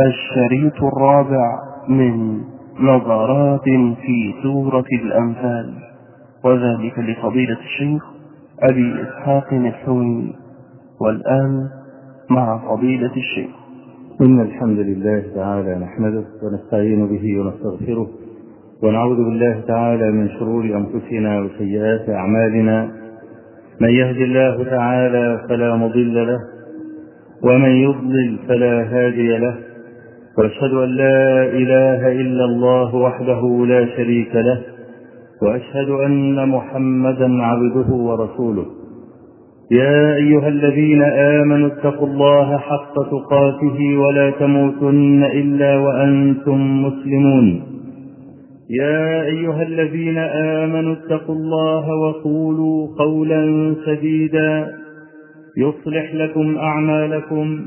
الشريط الرابع من نظرات في سورة الأنفال وذلك لفضيلة الشيخ أبي إسحاق الحويني. والآن مع فضيلة الشيخ. إن الحمد لله تعالى نحمده ونستعين به ونستغفره ونعوذ بالله تعالى من شرور أنفسنا وسيئات أعمالنا. من يهد الله تعالى فلا مضل له ومن يضلل فلا هادي له. وأشهد أن لا إله إلا الله وحده لا شريك له وأشهد أن محمدا عبده ورسوله. يا أيها الذين آمنوا اتقوا الله حق تقاته ولا تموتن إلا وأنتم مسلمون. يا أيها الذين آمنوا اتقوا الله وقولوا قولا سديدا يصلح لكم أعمالكم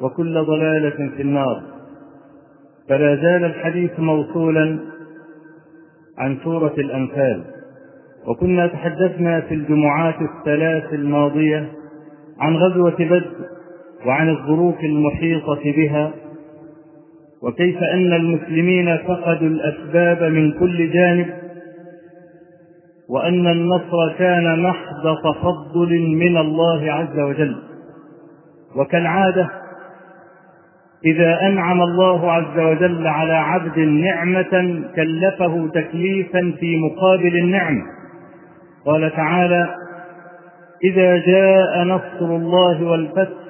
وكل ضلالة في النار. فلا زال الحديث موصولا عن سورة الأنفال. وكنا تحدثنا في الجمعات الثلاث الماضية عن غزوة بدر وعن الظروف المحيطة بها وكيف أن المسلمين فقدوا الأسباب من كل جانب وأن النصر كان محض تفضل من الله عز وجل. وكالعادة إذا أنعم الله عز وجل على عبد نعمة كلفه تكليفا في مقابل النعمة قال تعالى إذا جاء نصر الله والفتح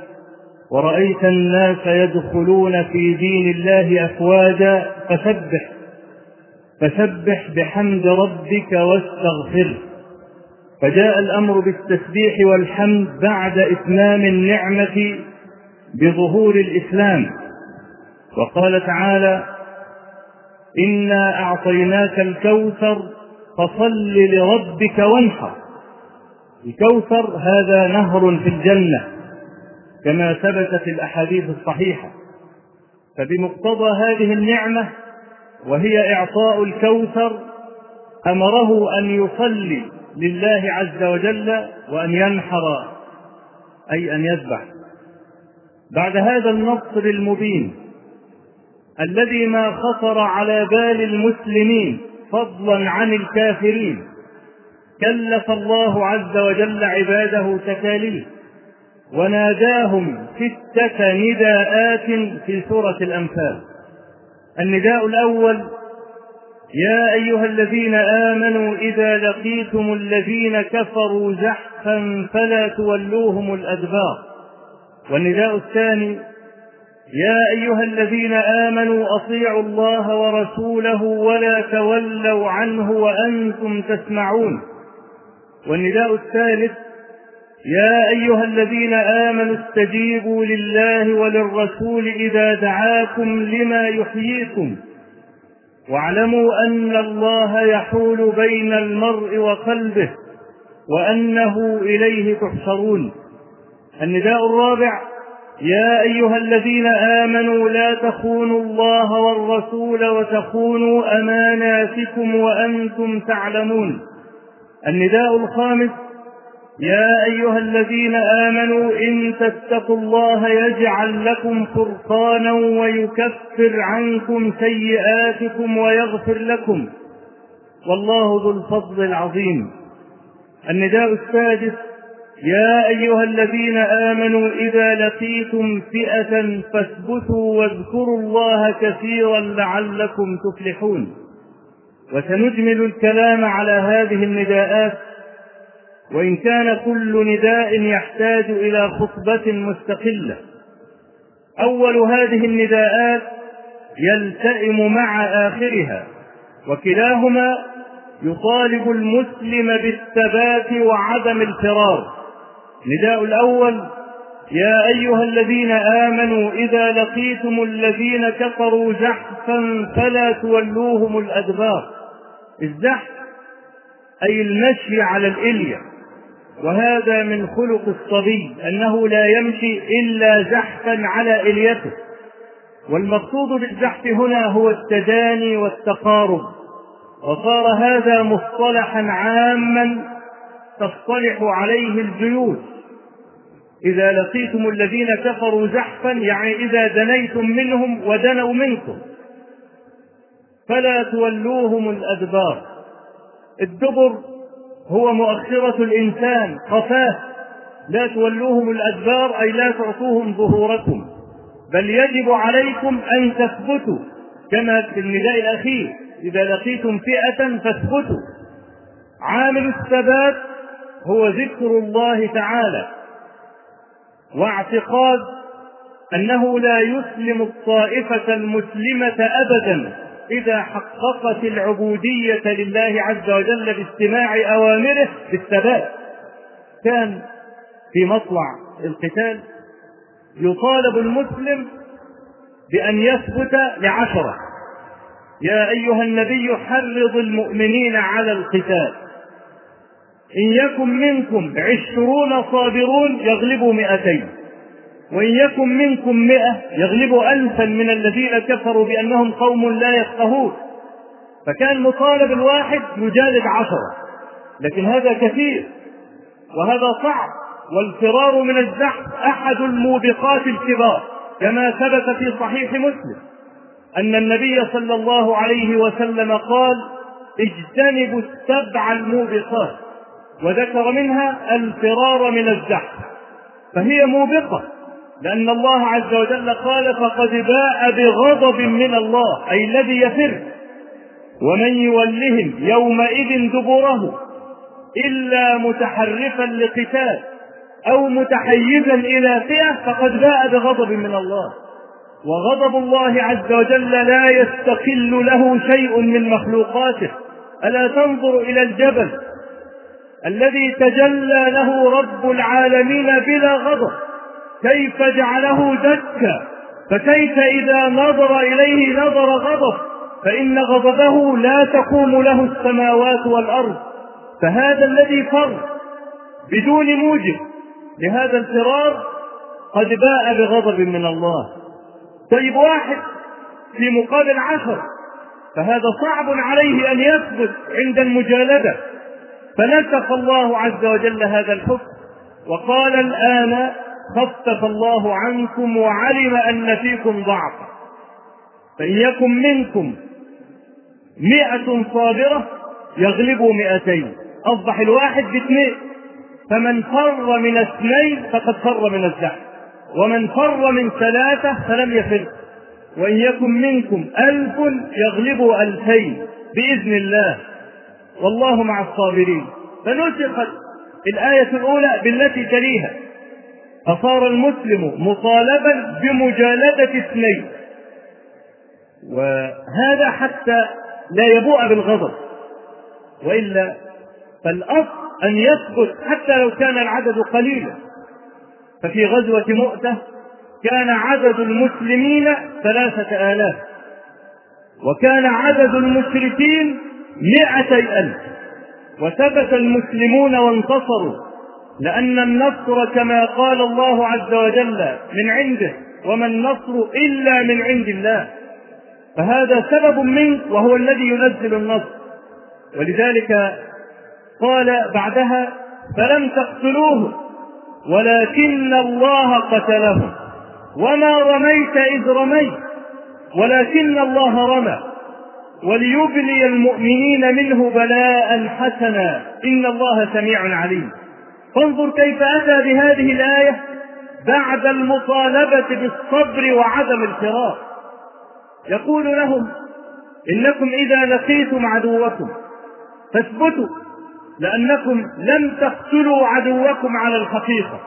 ورأيت الناس يدخلون في دين الله أفواجا فسبح فسبح بحمد ربك واستغفره فجاء الأمر بالتسبيح والحمد بعد إتمام النعمة بظهور الإسلام. وقال تعالى إنا أعطيناك الكوثر فصل لربك وانحر الكوثر هذا نهر في الجنة كما ثبتت الأحاديث الصحيحة فبمقتضى هذه النعمة وهي إعطاء الكوثر أمره أن يصلي لله عز وجل وأن ينحر أي أن يذبح بعد هذا النصر المبين الذي ما خطر على بال المسلمين فضلا عن الكافرين. كلف الله عز وجل عباده تكاليف وناداهم ستة نداءات في سورة الأنفال. النداء الأول يا أيها الذين آمنوا إذا لقيتم الذين كفروا زحفا فلا تولوهم الأدبار. والنداء الثاني يا أيها الذين آمنوا أطيعوا الله ورسوله ولا تولوا عنه وأنتم تسمعون. والنداء الثالث يا أيها الذين آمنوا استجيبوا لله وللرسول إذا دعاكم لما يحييكم. واعلموا أن الله يحول بين المرء وقلبه وأنه إليه تحشرون. النداء الرابع يا أيها الذين آمنوا لا تخونوا الله والرسول وتخونوا أماناتكم وأنتم تعلمون. النداء الخامس يا أيها الذين آمنوا إن تتقوا الله يجعل لكم فرقانا ويكفر عنكم سيئاتكم ويغفر لكم. والله ذو الفضل العظيم. النداء السادس يا أيها الذين آمنوا إذا لقيتم فئة فاثبتوا واذكروا الله كثيرا لعلكم تفلحون. وسنجمل الكلام على هذه النداءات. وإن كان كل نداء يحتاج إلى خطبة مستقلة. أول هذه النداءات يلتئم مع آخرها. وكلاهما يطالب المسلم بالثبات وعدم الفرار. نداء الأول يا أيها الذين آمنوا إذا لقيتم الذين كفروا زحفا فلا تولوهم الأدبار. الزحف أي المشي على الإلية. وهذا من خلق الصبي أنه لا يمشي إلا زحفا على إليته. والمقصود بالزحف هنا هو التداني والتقارب. وصار هذا مصطلحا عاما تصطلح عليه الجيوش. إذا لقيتم الذين كفروا زحفا يعني إذا دنيتم منهم ودنوا منكم. فلا تولوهم الأدبار. الدبر هو مؤخرة الإنسان خفاه. لا تولوهم الأدبار أي لا تعطوهم ظهوركم. بل يجب عليكم أن تثبتوا كما في النداء الأخير إذا لقيتم فئة فاثبتوا. عامل الثبات هو ذكر الله تعالى. واعتقاد أنه لا يسلم الطائفة المسلمة أبدا إذا حققت العبودية لله عز وجل باستماع أوامره بالثبات. كان في مطلع القتال يطالب المسلم بأن يثبت لعشرة. يا أيها النبي حرض المؤمنين على القتال. إن يكن منكم عشرون صابرون يغلبوا مئتين وإن يكن منكم مئة يغلبوا ألفا من الذين كفروا بأنهم قوم لا يفقهون. فكان مطالب الواحد يجالد عشرة لكن هذا كثير وهذا صعب والفرار من الزحف أحد الموبقات الكبار كما ثبت في صحيح مسلم أن النبي صلى الله عليه وسلم قال اجتنبوا السبع الموبقات. وذكر منها الفرار من الزحف فهي موبقة لأن الله عز وجل قال فقد باء بغضب من الله أي الذي يفر ومن يولهم يومئذ دبره إلا متحرفا لقتال أو متحيزا إلى فئة فقد باء بغضب من الله. وغضب الله عز وجل لا يستقل له شيء من مخلوقاته. ألا تنظر إلى الجبل الذي تجلى له رب العالمين بلا غضب. كيف جعله دكا؟ فكيف إذا نظر إليه نظر غضب؟ فإن غضبه لا تقوم له السماوات والأرض. فهذا الذي فر بدون موجب. لهذا الفرار قد باء بغضب من الله. طيب واحد في مقابل عشر. فهذا صعب عليه أن يثبت عند المجالدة فنسخ الله عز وجل هذا الحكم. وقال الآن خفف الله عنكم وعلم أن فيكم ضعفا. فإن يكن منكم مئة صابرة يغلبوا مئتين. أصبح الواحد باثنين. فمن فر من اثنين فقد فر من الزحف. ومن فر من ثلاثة فلم يفر. وإن يكن منكم ألف يغلبوا ألفين. بإذن الله. والله مع الصابرين. فنسخت الآية الأولى بالتي تليها. فصار المسلم مطالبا بمجالدة اثنين. وهذا حتى لا يبوء بالغضب. وإلا فالأصل أن يثبت حتى لو كان العدد قليلا. ففي غزوة مؤتة كان عدد المسلمين ثلاثة آلاف. وكان عدد المشركين مائتي ألف. وثبت المسلمون وانتصروا لأن النصر كما قال الله عز وجل من عنده وما النصر إلا من عند الله. فهذا سبب منك وهو الذي ينزل النصر. ولذلك قال بعدها فلم تقتلوه ولكن الله قتله. وما رميت إذ رميت ولكن الله رمى. وليبلي المؤمنين منه بلاء حسنا. إن الله سميع عليم. فانظر كيف أتى بهذه الآية بعد المطالبة بالصبر وعدم الفرار يقول لهم إنكم إذا لقيتم عدوكم فاثبتوا لأنكم لم تقتلوا عدوكم على الحقيقة.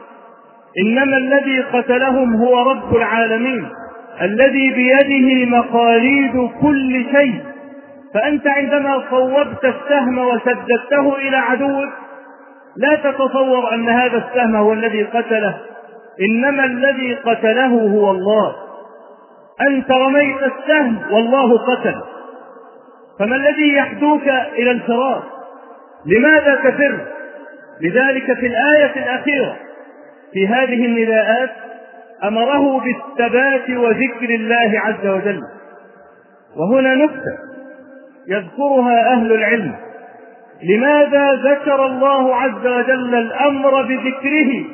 إنما الذي قتلهم هو رب العالمين الذي بيده مقاليد كل شيء. فأنت عندما صوبت السهم وسددته إلى عدوك لا تتصور أن هذا السهم هو الذي قتله إنما الذي قتله هو الله. أنت رميت السهم والله قتل. فما الذي يحدوك إلى الفرار لماذا تفر؟ لذلك في الآية الأخيرة في هذه النداءات أمره بالثبات وذكر الله عز وجل. وهنا نكتة يذكرها أهل العلم. لماذا ذكر الله عز وجل الأمر بذكره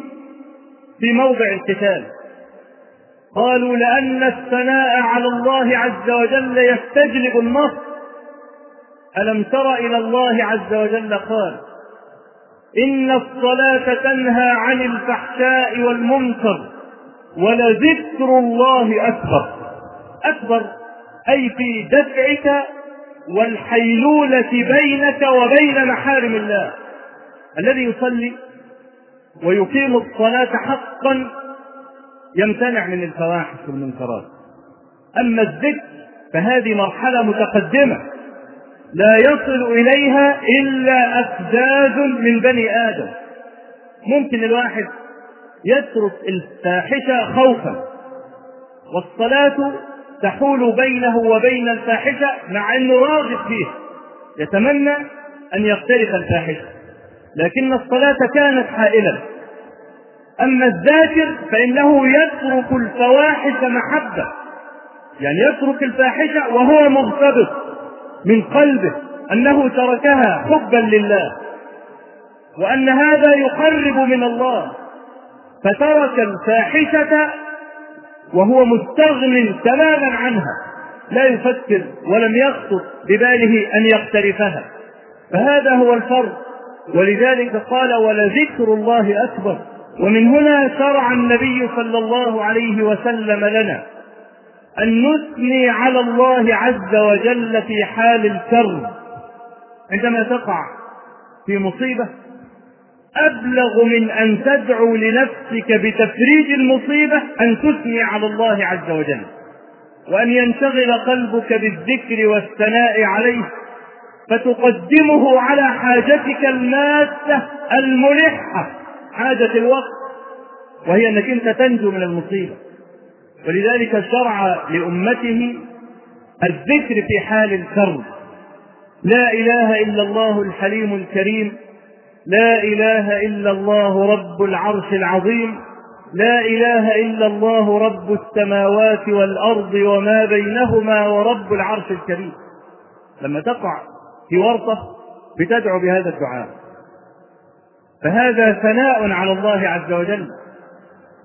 في موضع القتال؟ قالوا لأن الثناء على الله عز وجل يستجلب النصر. ألم تر إلى الله عز وجل قال إن الصلاة تنهى عن الفحشاء والمنكر ولذكر الله أكبر. أكبر أي في دفعك والحيلولة بينك وبين محارم الله. الذي يصلي ويقيم الصلاة حقا يمتنع من الفواحش والمنكرات. أما الذكر فهذه مرحلة متقدمة لا يصل إليها إلا أفداد من بني آدم. ممكن الواحد يترك الفاحشة خوفا والصلاة تحول بينه وبين الفاحشة مع أنه راغب فيها. يتمنى أن يقترف الفاحشة. لكن الصلاة كانت حائلا أما الذاكر فإنه يترك الفواحش محبة. يعني يترك الفاحشة وهو مغتبط من قلبه أنه تركها حبا لله. وأن هذا يقرب من الله. فترك الفاحشة وهو مستغن تماما عنها لا يفكر ولم يخطر بباله أن يقترفها. فهذا هو الفرق. ولذلك قال ولذكر الله أكبر. ومن هنا شرع النبي صلى الله عليه وسلم لنا أن نثني على الله عز وجل في حال الكرب عندما تقع في مصيبة أبلغ من أن تدعو لنفسك بتفريج المصيبة أن تثني على الله عز وجل وأن ينشغل قلبك بالذكر والثناء عليه فتقدمه على حاجتك المادة الملحة حاجة الوقت وهي أنك أنت تنجو من المصيبة. ولذلك شرع لأمته الذكر في حال الكرب. لا إله إلا الله الحليم الكريم لا إله إلا الله رب العرش العظيم لا إله إلا الله رب السماوات والأرض وما بينهما ورب العرش الكريم. لما تقع في ورطة بتدعو بهذا الدعاء. فهذا ثناء على الله عز وجل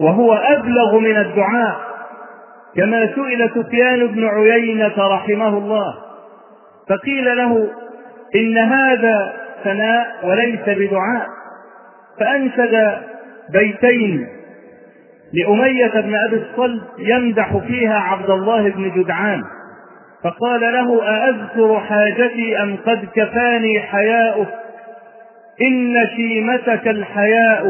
وهو أبلغ من الدعاء كما سئل سفيان بن عيينة رحمه الله فقيل له إن هذا ثناء وليس بدعاء. فأنشد بيتين لأمية بن أبي الصلب يمدح فيها عبد الله بن جدعان. فقال له أأذكر حاجتي أم قد كفاني حياؤك إن شيمتك الحياء.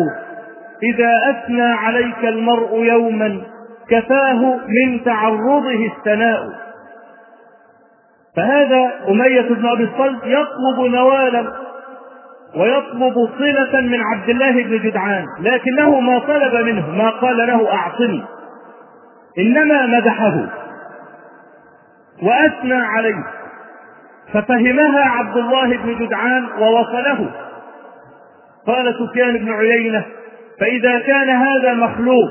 إذا أثنى عليك المرء يوما كفاه من تعرضه الثناء. فهذا أمية بن أبي الصلت يطلب نوالا ويطلب صلة من عبد الله بن جدعان لكنه ما طلب منه ما قال له أعطني. إنما مدحه. وأثنى عليه. ففهمها عبد الله بن جدعان ووصله. قال سفيان بن عيينة فإذا كان هذا مخلوق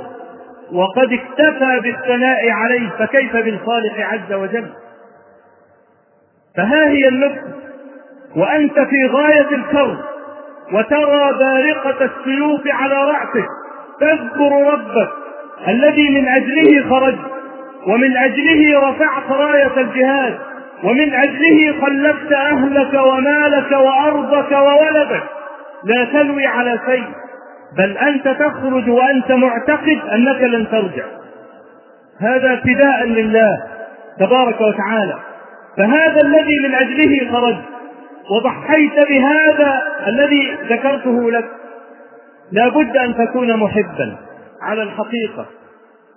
وقد اكتفى بالثناء عليه فكيف بالخالق عز وجل؟ فها هي النكتة وأنت في غاية الكرب وترى بارقة السيوف على رأسك. تذكر ربك الذي من أجله خرجت ومن أجله رفعت راية الجهاد ومن أجله خلفت أهلك ومالك وأرضك وولدك. لا تلوي على شيء بل أنت تخرج وأنت معتقد أنك لن ترجع. هذا فداء لله تبارك وتعالى. فهذا الذي من أجله خرجت وضحيت بهذا الذي ذكرته لك. لا بد أن تكون محبا على الحقيقة.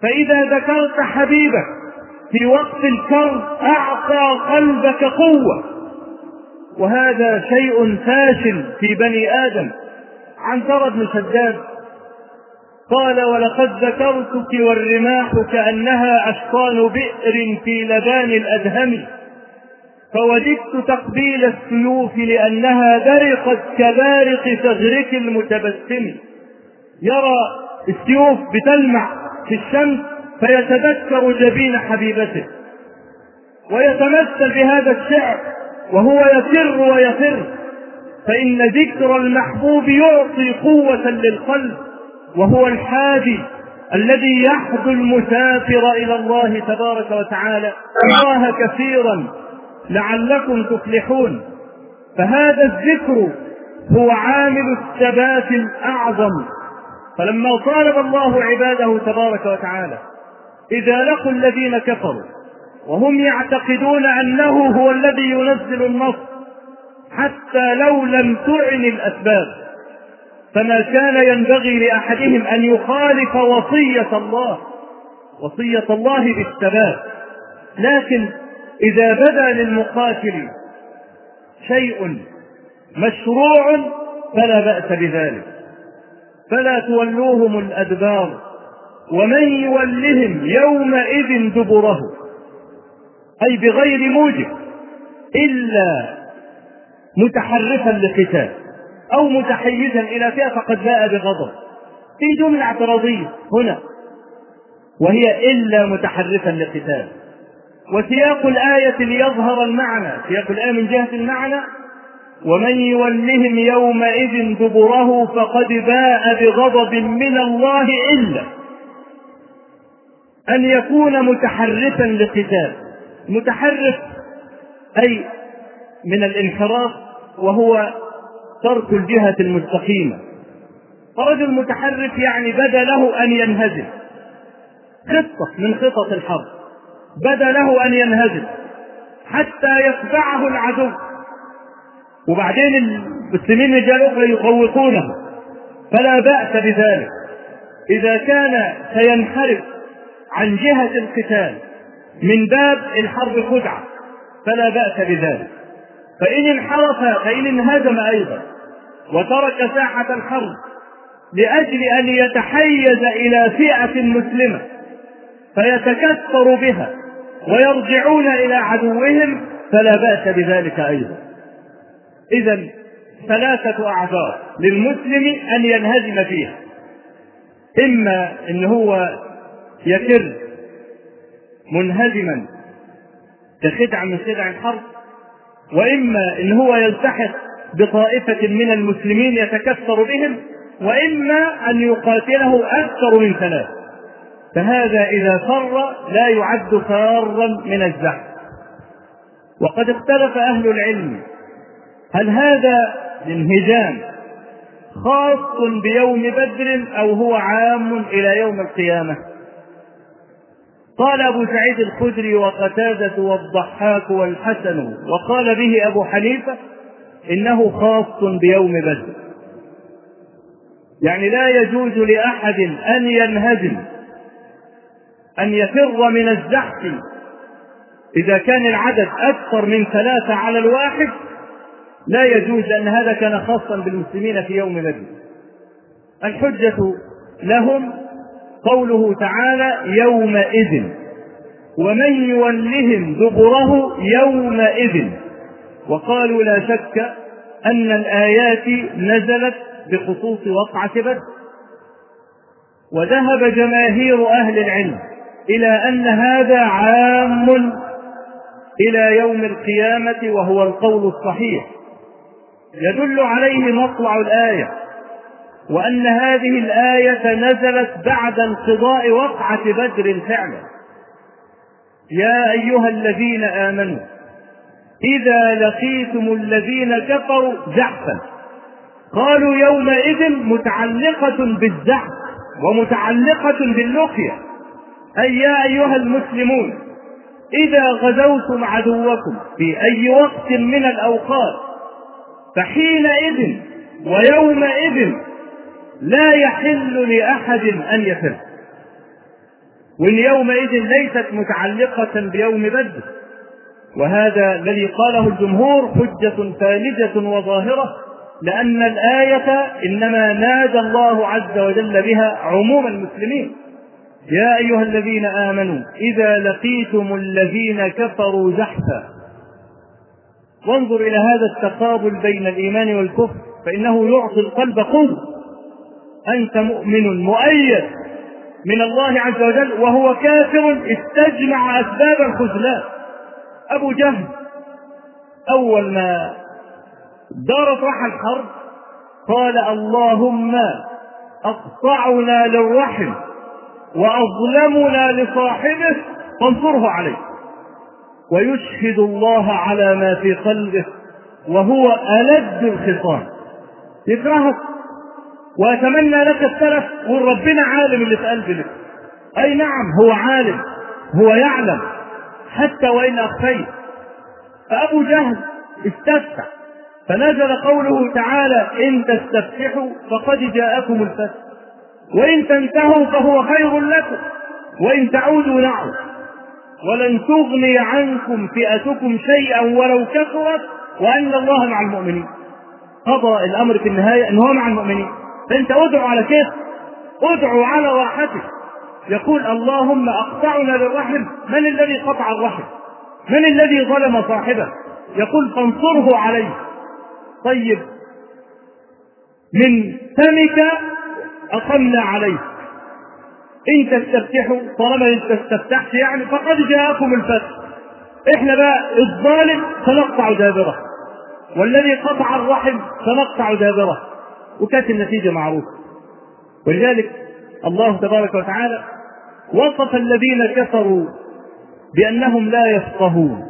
فإذا ذكرت حبيبك في وقت الكرب أعطى قلبك قوة. وهذا شيء فاشل في بني آدم. عنترة بن شداد قال ولقد ذكرتك والرماح كأنها أشطان بئر في لبان الأدهم. فوددت تقبيل السيوف لأنها برقت كبارق ثغرك المتبسم. يرى السيوف بتلمع في الشمس فيتذكر جبين حبيبته. ويتمثل بهذا الشعر وهو يفر ويفر. فإن ذكر المحبوب يعطي قوة للقلب وهو الحادي الذي يحدو المسافر إلى الله تبارك وتعالى. الله كثيرا. لعلكم تفلحون. فهذا الذكر هو عامل الثبات الأعظم. فلما طالب الله عباده تبارك وتعالى إذا لقوا الذين كفروا وهم يعتقدون أنه هو الذي ينزل النصر حتى لو لم تعن الأسباب فما كان ينبغي لأحدهم أن يخالف وصية الله وصية الله بالثبات. لكن إذا بدا للمقاتل شيء مشروع فلا بأس بذلك. فلا تولوهم الأدبار ومن يولهم يومئذ دبره أي بغير موجب إلا متحرفا لقتال أو متحيزا إلى فئة فقد باء بغضب. في جملة اعتراضية هنا وهي إلا متحرفا لقتال وسياق الآية ليظهر المعنى. سياق الآية من جهة المعنى. ومن يولهم يومئذ دبره فقد باء بغضب من الله إلا. أن يكون متحرفا لقتال متحرف أي من الانحراف وهو ترك الجهة المستقيمة. فرجل متحرف يعني بدا له أن ينهزم. خطة من خطط الحرب. بدا له أن ينهزم حتى يتبعه العدو. وبعدين المسلمين رجال يخوفونه. فلا بأس بذلك. إذا كان سينحرف عن جهة القتال من باب الحرب خدعة فلا بأس بذلك. فإن انحرف فإن انهزم أيضا وترك ساحة الحرب لأجل أن يتحيز إلى فئة مسلمة فيتكثر بها. ويرجعون إلى عدوهم فلا بأس بذلك أيضا. إذا ثلاثة أعذار للمسلم أن ينهزم فيها. إما أن هو يكر منهزما كخدعة من خدع الحرب وإما أن هو يلتحق بطائفة من المسلمين يتكثر بهم وإما أن يقاتله أكثر من ثلاث فهذا إذا فر لا يعد فارا من الزحف. وقد اختلف أهل العلم هل هذا الانهزام خاص بيوم بدر أو هو عام إلى يوم القيامة؟ قال أبو سعيد الخدري وقتادة والضحاك والحسن وقال به أبو حنيفة إنه خاص بيوم بدر. يعني لا يجوز لأحد أن ينهزم أن يفر من الزحف. إذا كان العدد أكثر من ثلاثة على الواحد لا يجوز لأن هذا كان خاصا بالمسلمين في يوم بدر. الحجة لهم قوله تعالى يومئذ ومن يولهم دبره يومئذ. وقالوا لا شك أن الآيات نزلت بخصوص وقعة بدر. وذهب جماهير أهل العلم إلى أن هذا عام إلى يوم القيامة وهو القول الصحيح. يدل عليه مطلع الآية وأن هذه الآية نزلت بعد انقضاء وقعة بدر فعلا. يا أيها الذين آمنوا إذا لقيتم الذين كفروا زحفا. قالوا يومئذ متعلقة بالزحف ومتعلقة باللقية. أي يا أيها المسلمون إذا غزوتم عدوكم في أي وقت من الأوقات فحينئذ ويومئذ لا يحل لأحد أن يفر. وإن يومئذ ليست متعلقة بيوم بدر وهذا الذي قاله الجمهور حجة فالجة وظاهرة لأن الآية إنما نادى الله عز وجل بها عموم المسلمين. يا أيها الذين آمنوا إذا لقيتم الذين كفروا زحفا وانظر إلى هذا التقابل بين الإيمان والكفر فإنه يعطي القلب قوة. أنت مؤمن مؤيد من الله عز وجل وهو كافر استجمع أسباب الخذلان أبو جهل أول ما دارت رحى الحرب قال اللهم أقطعنا للرحم. وأظلمنا لصاحبه فانصره عليه. ويشهد الله على ما في قلبه وهو ألد الخصام. يكرهك. ويتمنى لك التلف وربنا عالم اللي في قلبي لك. أي نعم هو عالم هو يعلم. حتى وإن أخفيت. فأبو جهل استفتح فنزل قوله تعالى إن تستفتحوا فقد جاءكم الفتح. وإن تنتهوا فهو خير لكم. وإن تعودوا نعود ولن تغني عنكم فئتكم شيئا ولو كثرت وأن الله مع المؤمنين. قضى الأمر في النهاية أن هو مع المؤمنين. فأنت ادعو على كيف ادعو على راحتك يقول اللهم أقطعنا للرحم من الذي قطع الرحم؟ من الذي ظلم صاحبه؟ يقول فانصره عليه. طيب. من فمك أقمنا عليه. إن تستفتحوا طالما أنت استفتحت يعني فقد جاءكم الفتح. إحنا بقى الظالم سنقطع دابره والذي قطع الرحم سنقطع دابره وكانت النتيجة معروفة. ولذلك الله تبارك وتعالى وصف الذين كفروا بأنهم لا يفقهون.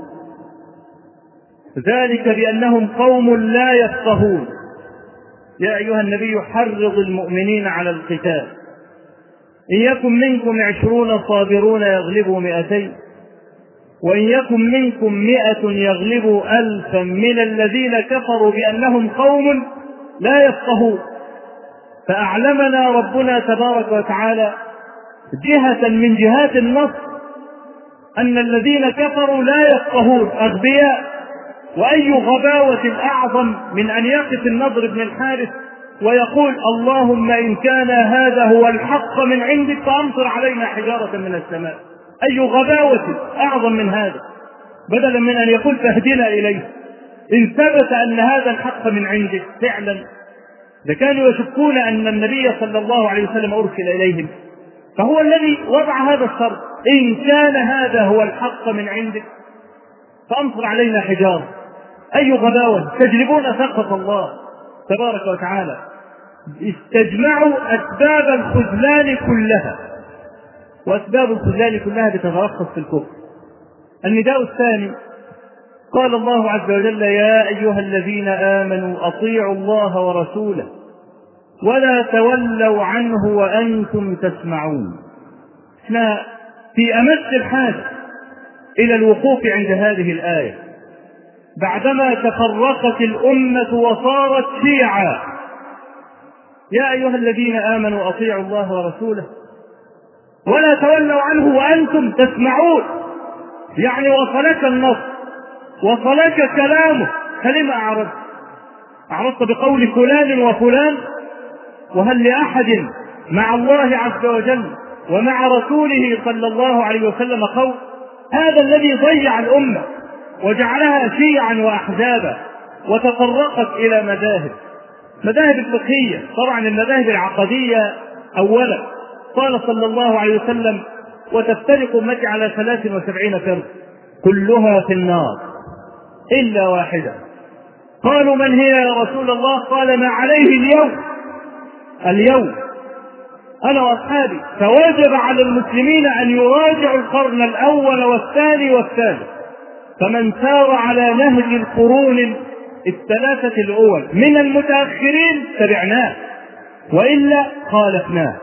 ذلك بأنهم قوم لا يفقهون. يا أيها النبي حرض المؤمنين على القتال. إن يكن منكم عشرون صابرون يغلبوا مئتين وإن يكن منكم مئة يغلبوا ألفا من الذين كفروا بأنهم قوم لا يفقهون. فأعلمنا ربنا تبارك وتعالى جهة من جهات النصر أن الذين كفروا لا يفقهون أغبياء. وأي غباوة أعظم من أن يقف النضر بن الحارث ويقول اللهم إن كان هذا هو الحق من عندك فأمطر علينا حجارة من السماء. أي غباوة أعظم من هذا. بدلا من أن يقول فاهدنا إليه. إن ثبت أن هذا الحق من عندك فعلا. لكانوا يشكون أن النبي صلى الله عليه وسلم أرسل إليهم. فهو الذي وضع هذا الشرط. إن كان هذا هو الحق من عندك فأمطر علينا حجارة. أي غباوة؟ تجلبون سخط الله تبارك وتعالى. استجمعوا أسباب الخذلان كلها. وأسباب الخذلان كلها بتتلخص في الكفر. النداء الثاني قال الله عز وجل يا أيها الذين آمنوا أطيعوا الله ورسوله ولا تولوا عنه وأنتم تسمعون. إحنا في أمس الحاجة إلى الوقوف عند هذه الآية. بعدما تفرقت الأمة وصارت شيعا يا أيها الذين آمنوا أطيعوا الله ورسوله. ولا تولوا عنه وأنتم تسمعون. يعني وصلك النص. وصلك كلامه. فلما أعرضت أعرضت بقول فلان وفلان؟ وهل لأحد مع الله عز وجل ومع رسوله صلى الله عليه وسلم قول؟ هذا الذي ضيع الأمة. وجعلها شيعا وأحزابا وتفرقت إلى مذاهب. مذاهب الفقهية. طبعا المذاهب العقدية أولا. قال صلى الله عليه وسلم وتفترق أمتي على ثلاث وسبعين فرق كلها في النار. إلا واحدة. قالوا من هي يا رسول الله؟ قال ما عليه اليوم. اليوم؟ أنا وأصحابي. فوجب على المسلمين أن يراجعوا القرن الأول والثاني والثالث. فمن سار على نهج القرون الثلاثة الأول من المتأخرين تبعناه وإلا خالفناه.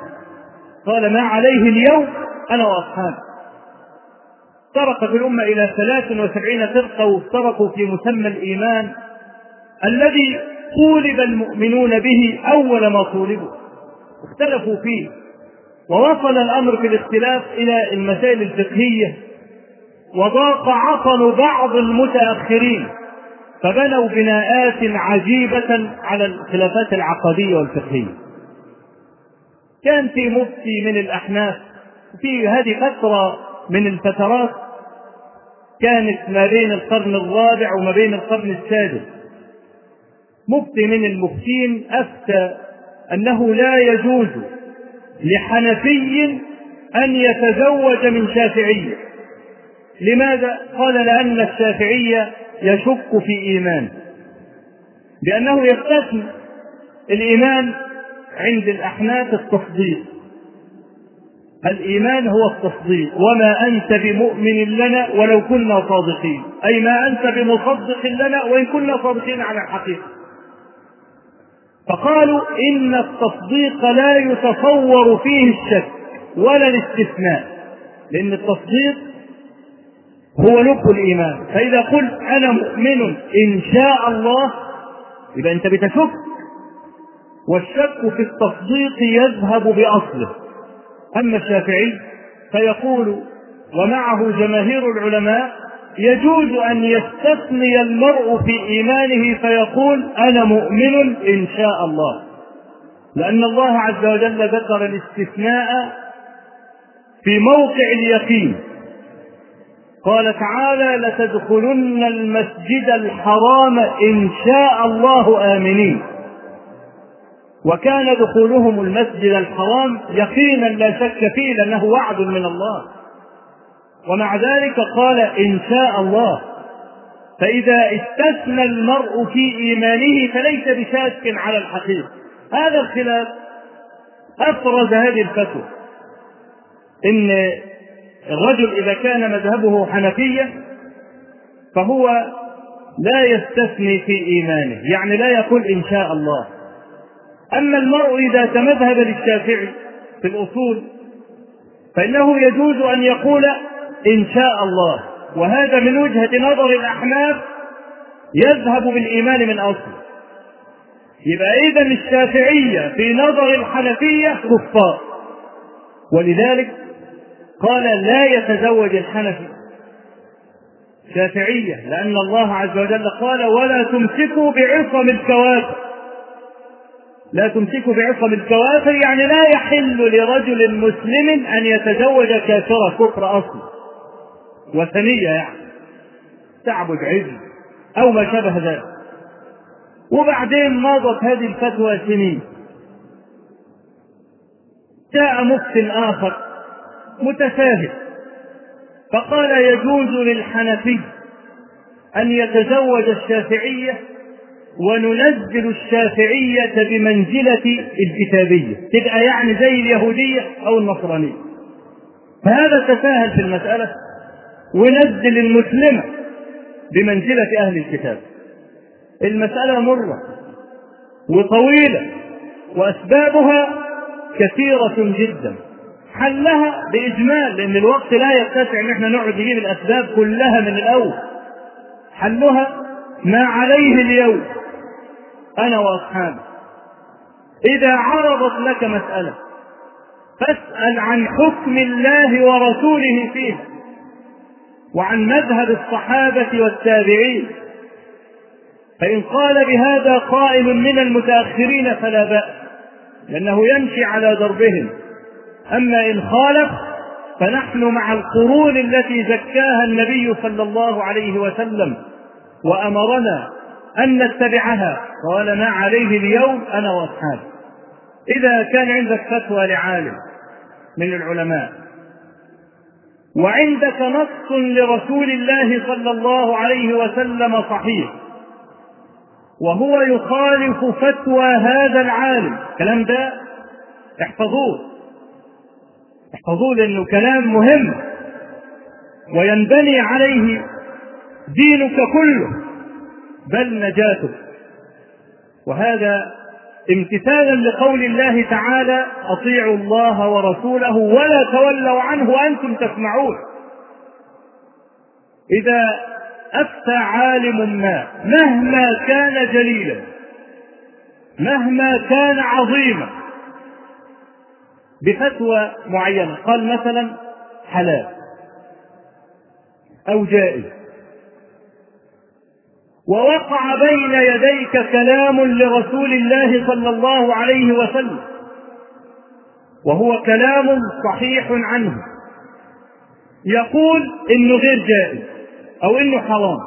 قال ما عليه اليوم أنا وأصحابي. افترقت الأمة إلى ثلاث وسبعين فرقة وافترقوا في مسمى الإيمان الذي طولب المؤمنون به أول ما طولبوا. اختلفوا فيه ووصل الأمر في الاختلاف إلى المسائل الفقهية وضاق عطن بعض المتأخرين فبنوا بناءات عجيبة على الخلافات العقدية والفقهية. كان في مفتي من الأحناف في هذه فترة من الفترات كانت ما بين القرن الرابع وما بين القرن السادس. مفتي من المفتين أفتى أنه لا يجوز لحنفي أن يتزوج من شافعية لماذا؟ قال لأن الشافعية يشك في إيمانه لأنه يستثني الإيمان عند الأحناف التصديق. الإيمان هو التصديق. وما أنت بمؤمن لنا ولو كنا صادقين. أي ما أنت بمصدق لنا وإن كنا صادقين على الحقيقة. فقالوا إن التصديق لا يتصور فيه الشك ولا الاستثناء. لأن التصديق هو لب الإيمان. فإذا قلت أنا مؤمن إن شاء الله يبقى أنت بتشك. والشك في التصديق يذهب بأصله. أما الشافعي فيقول ومعه جماهير العلماء يجوز أن يستثني المرء في إيمانه فيقول أنا مؤمن إن شاء الله. لأن الله عز وجل ذكر الاستثناء في موقع اليقين. قال تعالى لتدخلن المسجد الحرام إن شاء الله آمنين. وكان دخولهم المسجد الحرام يقينا لا شك فيه لأنه وعد من الله. ومع ذلك قال إن شاء الله. فإذا استثنى المرء في إيمانه فليس بشاك على الحقيقة. هذا الخلاف أفرز هذه الفتوى. إن الرجل إذا كان مذهبه حنفية فهو لا يستثني في إيمانه يعني لا يقول إن شاء الله. أما المرء إذا تمذهب للشافعي في الأصول فإنه يجوز أن يقول إن شاء الله وهذا من وجهة نظر الأحناف يذهب بالإيمان من أصله. يبقى إذا الشافعية في نظر الحنفية كفار. ولذلك قال لا يتزوج الحنفي. شافعية لأن الله عز وجل قال ولا تمسكوا بعصم الكوافر. لا تمسكوا بعصم الكوافر يعني لا يحل لرجل مسلم أن يتزوج كافرة كفر أصل. وثنية يعني. تعبد عزم. أو ما شابه ذلك. وبعدين مضت هذه الفتوى سنين. جاء مفتي آخر. متساهل فقال يجوز للحنفي أن يتزوج الشافعية وننزل الشافعية بمنزلة الكتابية. تبقى يعني زي اليهودية أو النصرانية. فهذا تساهل في المسألة ونزل المسلمة بمنزلة أهل الكتاب. المسألة مرة وطويلة وأسبابها كثيرة جدا. حلها بإجمال لأن الوقت لا يتسع إن إحنا نقعد نجيب الأسباب كلها من الأول. حلها ما عليه اليوم. أنا وأصحابي. إذا عرضت لك مسألة فاسأل عن حكم الله ورسوله فيها وعن مذهب الصحابة والتابعين. فإن قال بهذا قائل من المتأخرين فلا بأس لأنه يمشي على دربهم. أما إن خالف فنحن مع القرون التي زكاها النبي صلى الله عليه وسلم وأمرنا أن نتبعها. قال ما عليه اليوم أنا وأصحابي. إذا كان عندك فتوى لعالم من العلماء وعندك نص لرسول الله صلى الله عليه وسلم صحيح وهو يخالف فتوى هذا العالم الكلام ده احفظوه. احفظوه لأنه كلام مهم وينبني عليه دينك كله بل نجاتك وهذا امتثالا لقول الله تعالى أطيعوا الله ورسوله ولا تولوا عنه وأنتم تسمعون. إذا أفتى عالم ما مهما كان جليلا مهما كان عظيما بفتوى معينة. قال مثلا حلال أو جائز. ووقع بين يديك كلام لرسول الله صلى الله عليه وسلم وهو كلام صحيح عنه. يقول إنه غير جائز أو إنه حرام.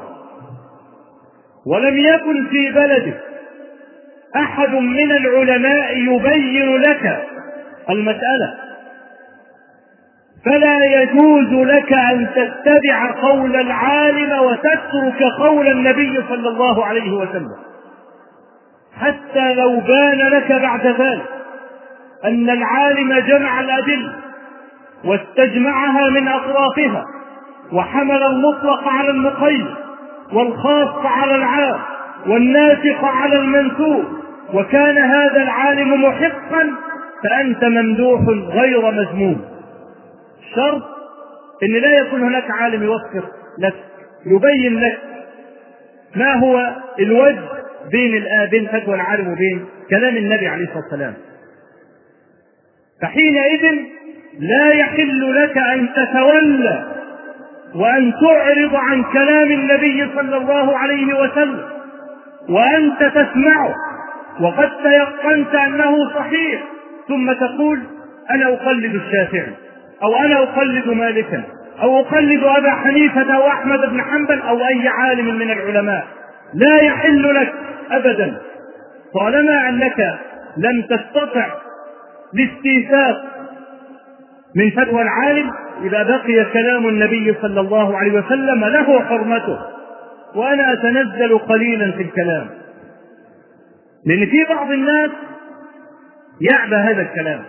ولم يكن في بلدك أحد من العلماء يبين لك المسألة. فلا يجوز لك أن تتبع قول العالم وتترك قول النبي صلى الله عليه وسلم. حتى لو بان لك بعد ذلك أن العالم جمع الأدلة واستجمعها من أطرافها وحمل المطلق على المقيد والخاص على العام والناسخ على المنسوخ وكان هذا العالم محقا فأنت ممدوح غير مذموم. شرط إن لا يكون هناك عالم يوفق لك يبين لك ما هو الوجه بين بين فتوى العالم وبين كلام النبي عليه الصلاة والسلام. فحينئذ لا يحل لك أن تتولى وأن تعرض عن كلام النبي صلى الله عليه وسلم وأنت تسمعه. وقد تيقنت أنه صحيح. ثم تقول أنا أقلد الشافعي أو أنا أقلد مالكا أو أقلد أبا حنيفة أو أحمد بن حنبل أو أي عالم من العلماء. لا يحل لك ابدا. طالما أنك لم تستطع الاستيثاق من فتوى العالم إذا بقي كلام النبي صلى الله عليه وسلم له حرمته. وأنا أتنزل قليلا في الكلام. لأن في بعض الناس يعبى هذا الكلام.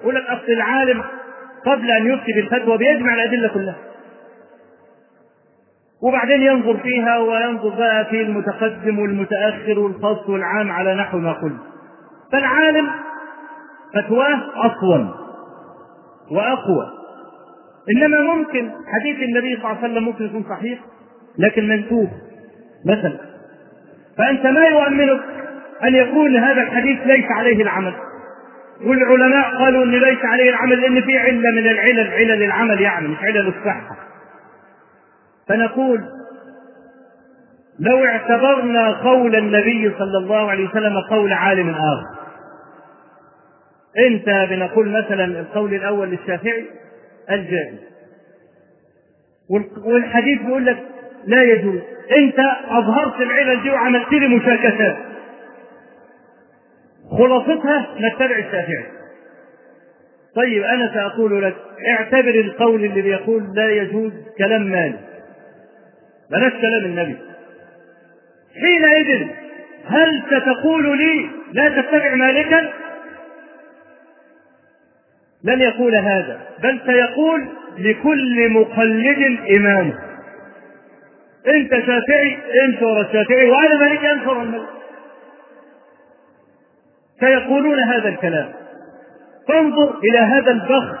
يقول لك أصل العالم قبل أن يفتي بالفتوى بيجمع الأدلة كلها. وبعدين ينظر فيها وينظر بقى في المتقدم والمتأخر والخاص والعام على نحو ما قلت فالعالم فتواه اصون وأقوى. إنما ممكن حديث النبي صلى الله عليه وسلم ممكن يكون صحيح لكن منسوخ. مثلا فأنت ما يؤمنك أن يكون هذا الحديث ليس عليه العمل. والعلماء قالوا إن ليس عليه العمل لأن في علة من العلل علل العمل يعني مش علل الصحة. فنقول لو اعتبرنا قول النبي صلى الله عليه وسلم قول عالم آخر. أنت بنقول مثلا القول الأول للشافعي الجائز. والحديث بيقول لك لا يجوز. أنت أظهرت العلل دي وعملت لي مشاكسات. خلاصتها نتبع الشافعي طيب أنا سأقول لك اعتبر القول اللي بيقول لا يجوز كلام مالك بلاش كلام النبي. حينئذ هل ستقول لي لا تتبع مالكا لن يقول هذا بل سيقول لكل مقلد إمام أنت شافعي امشي ورا الشافعي وأنا مالك أمشي ورا الملك. سيقولون هذا الكلام. فانظر إلى هذا البخت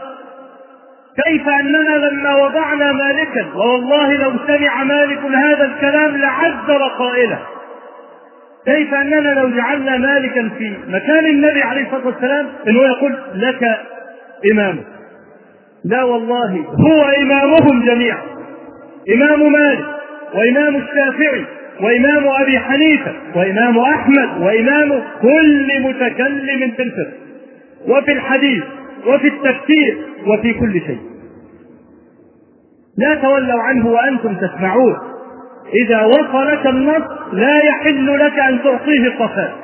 كيف أننا لما وضعنا مالكا ووالله لو سمع مالك هذا الكلام لعذر قائله. كيف أننا لو جعلنا مالكا في مكان النبي عليه الصلاة والسلام أنه يقول لك إمامه لا والله هو إمامهم جميعا. إمام مالك وإمام الشافعي وإمام أبي حنيفة وإمام أحمد وإمام كل متكلم في الفقه وفي الحديث وفي التفسير وفي كل شيء. لا تولوا عنه وأنتم تسمعون. إذا وصلك النص لا يحل لك أن تعطيه الصفاء.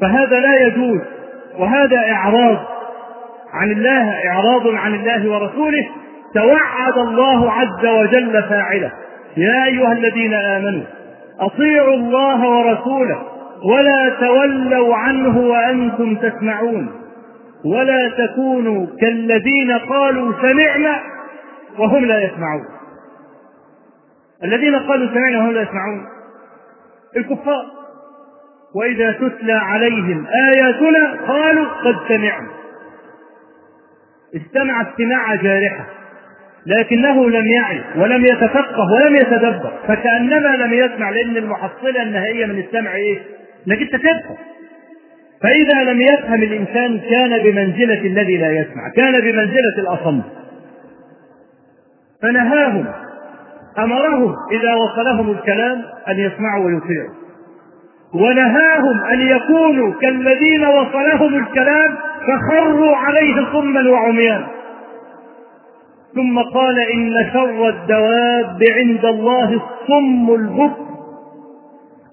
فهذا لا يجوز وهذا إعراض عن الله إعراض عن الله ورسوله. توعد الله عز وجل فاعله. يا أيها الذين آمنوا أطيعوا الله ورسوله ولا تولوا عنه وأنتم تسمعون ولا تكونوا كالذين قالوا سمعنا وهم لا يسمعون. الذين قالوا سمعنا وهم لا يسمعون. الكفار. وإذا تتلى عليهم آياتنا قالوا قد سمعنا. استمع استماع جارحة. لكنه لم يعي ولم يتفقه ولم يتدبر فكأنما لم يسمع لأن المحصلة النهائية من السمع إيه؟ إنك أنت تفهم فإذا لم يفهم الإنسان كان بمنزلة الذي لا يسمع كان بمنزلة الأصم. فنهاهم أمرهم إذا وصلهم الكلام أن يسمعوا ويطيعوا. ونهاهم أن يكونوا كالذين وصلهم الكلام فخروا عليه صما وعميانا ثم قال إن شر الدواب عند الله الصم البكر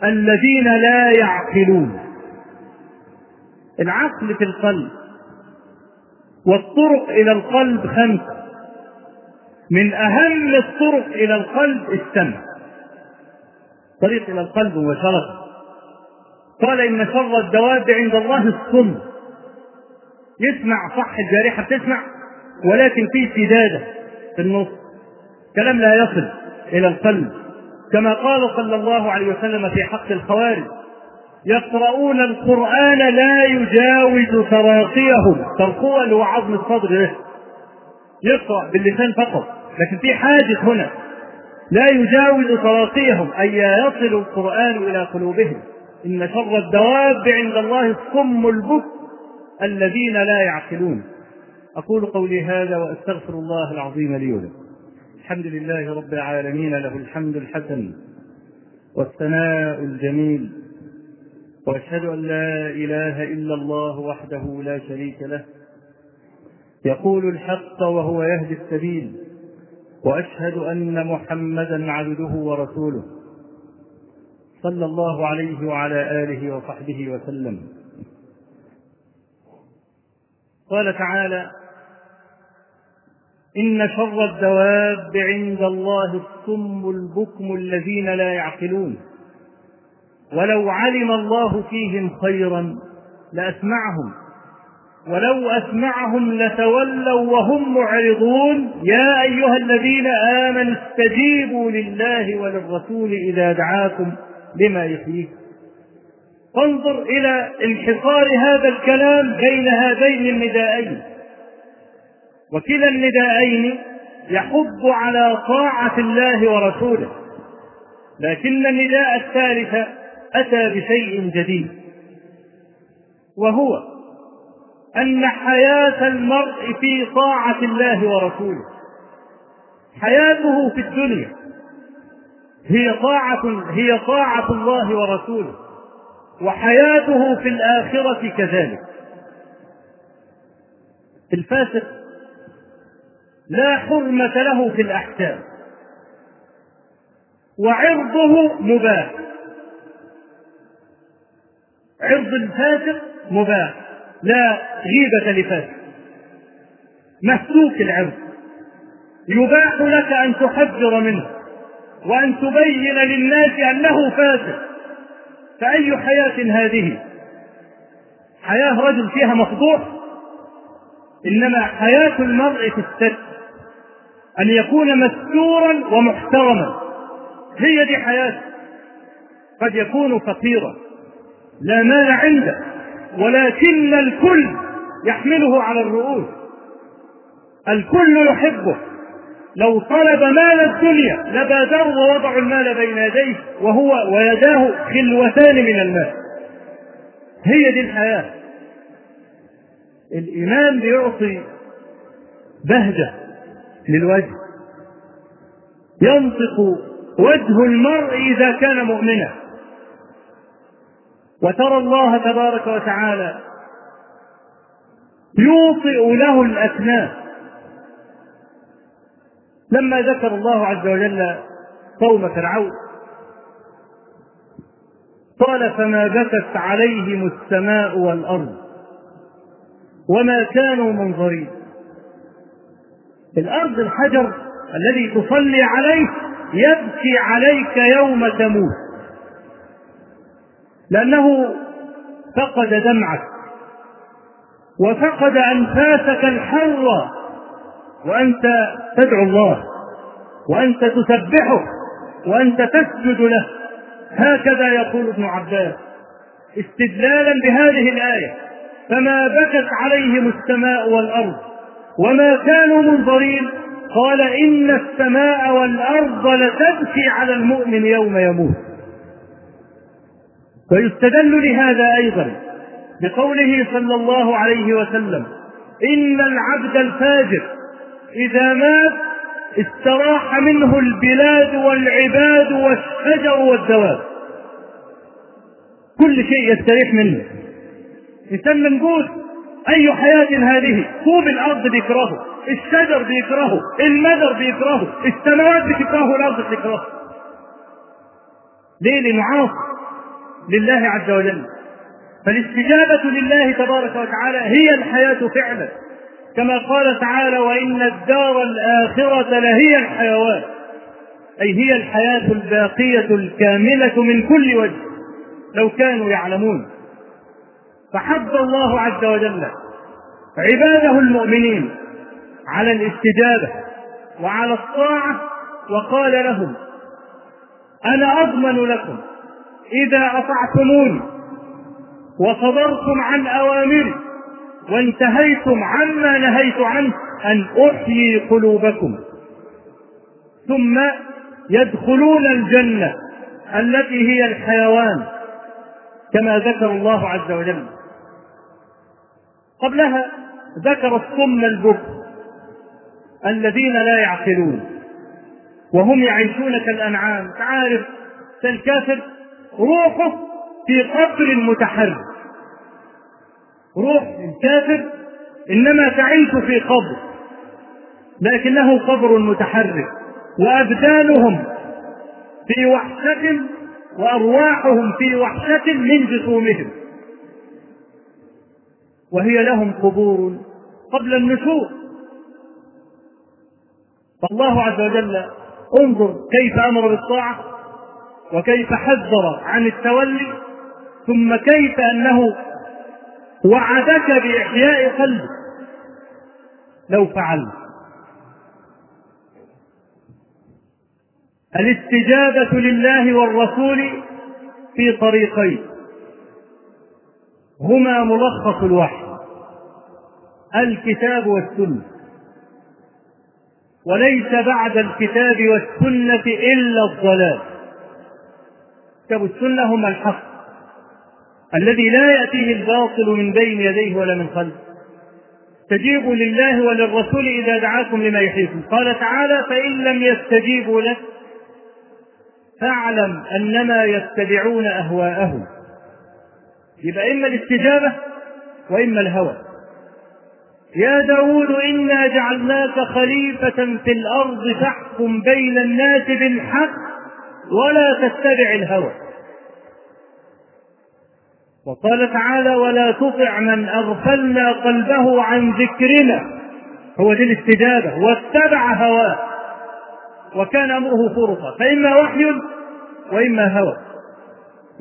الذين لا يعقلون. العقل في القلب والطرق إلى القلب خمسة من أهم الطرق إلى القلب السمع. طريق إلى القلب مباشرة قال إن شر الدواب عند الله الصم. يسمع صح الجارحة بتسمع؟ ولكن في سدادة في النص. كلام لا يصل إلى القلب. كما قال صلى الله عليه وسلم في حق الخوارج يقرؤون القرآن لا يجاوز تراقيهم ترقوة اللي هو عظم الصدر ده يقرأ باللسان فقط. لكن في حاجز هنا. لا يجاوز تراقيهم أي يصل القرآن إلى قلوبهم. إن شر الدواب عند الله الصم البكم الذين لا يعقلون. أقول قولي هذا وأستغفر الله العظيم لي ولكم. الحمد لله رب العالمين له الحمد الحسن والثناء الجميل. وأشهد أن لا إله إلا الله وحده لا شريك له. يقول الحق وهو يهدي السبيل. وأشهد أن محمدا عبده ورسوله. صلى الله عليه وعلى آله وصحبه وسلم. قال تعالى إن شر الدواب عند الله الصم البكم الذين لا يعقلون. ولو علم الله فيهم خيرا لأسمعهم. ولو أسمعهم لتولوا وهم معرضون. يا أيها الذين آمنوا استجيبوا لله وللرسول إذا دعاكم لما يحييكم. فانظر إلى انحصار هذا الكلام بين هذين النداءين وكلا النداءين يحض على طاعة الله ورسوله. لكن النداء الثالث أتى بشيء جديد وهو أن حياة المرء في طاعة الله ورسوله. حياته في الدنيا هي طاعة هي طاعة الله ورسوله وحياته في الآخرة كذلك. الفاسق لا حرمة له في الأحكام. وعرضه مباح. عرض الفاسق مباح. لا غيبة لفاسق. مسلوك العرض. يباح لك أن تحذر منه وأن تبين للناس أنه فاسق. فأي حياة هذه؟ حياة رجل فيها مفضوح؟ إنما حياة المرء في الستر أن يكون مستورا ومحترما. هي دي حياته قد يكون فقيرا. لا مال عنده. ولكن الكل يحمله على الرؤوس. الكل يحبه. لو طلب مال الدنيا لبادروا ووضعوا المال بين يديه وهو ويداه خلوتان من المال. هي دي الحياة. الإيمان بيعطي بهجة. للوجه. ينطق وجه المرء إذا كان مؤمنا. وترى الله تبارك وتعالى يوطئ له الأكناف لما ذكر الله عز وجل قوم فرعون قال فما بكت عليهم السماء والأرض وما كانوا منظرين. الأرض الحجر الذي تصلي عليه يبكي عليك يوم تموت. لأنه فقد دمعك وفقد أنفاسك الحرة وأنت تدعو الله وأنت تسبحه وأنت تسجد له. هكذا يقول ابن عباس استدلالا بهذه الآية فما بكت عليهم السماء والأرض وما كانوا منظرين. قال إن السماء والأرض لتبكي على المؤمن يوم يموت. ويستدل لهذا أيضا بقوله صلى الله عليه وسلم إن العبد الفاجر إذا مات استراح منه البلاد والعباد والشجر والدواب. كل شيء يستريح منه. إنسان منجوس أي حياة هذه؟ طوب الأرض بيكرهه الشجر بيكرهه المدر بيكرهه السماوات بتكرهه الأرض بتكرهه. ليه؟ لأنه عاصي لله عز وجل. فالاستجابة لله تبارك وتعالى هي الحياة فعلا. كما قال تعالى وإن الدار الآخرة لهي الحيوان. أي هي الحياة الباقية الكاملة من كل وجه لو كانوا يعلمون. فحب الله عز وجل عباده المؤمنين على الاستجابة وعلى الطاعة وقال لهم أنا أضمن لكم إذا أطعتموني وصبرتم عن أوامري وانتهيتم عما نهيت عنه أن أحيي قلوبكم ثم يدخلون الجنة التي هي الحيوان كما ذكر الله عز وجل قبلها ذكر الصم البكر الذين لا يعقلون وهم يعيشون كالأنعام. تعرف الكافر روحه في قبر متحرك. روح الكافر إنما تعيش في قبر لكنه قبر متحرك وأبدانهم في وحشة وأرواحهم في وحشة من جسومهم. وهي لهم قبور قبل النشور. فالله عز وجل انظر كيف أمر بالطاعة وكيف حذر عن التولي ثم كيف أنه وعدك بإحياء قلبك لو فعلت. الاستجابة لله والرسول في طريقين. هما ملخص الوحي الكتاب والسنة. وليس بعد الكتاب والسنة إلا الضلال. الكتاب والسنة هما الحق. الذي لا يأتيه الباطل من بين يديه ولا من خلفه. استجيبوا لله وللرسول إذا دعاكم لما يحييكم. قال تعالى فإن لم يستجيبوا لك فاعلم أنما يتبعون أهواءهم. يبقى إما الاستجابة وإما الهوى. يا داود إنا جعلناك خليفة في الأرض فاحكم بين الناس بالحق ولا تتبع الهوى. وقال تعالى ولا تطع من أغفلنا قلبه عن ذكرنا. هو دي الاستجابة. واتبع هواه. وكان أمره فرطا. فإما وحي وإما هوى.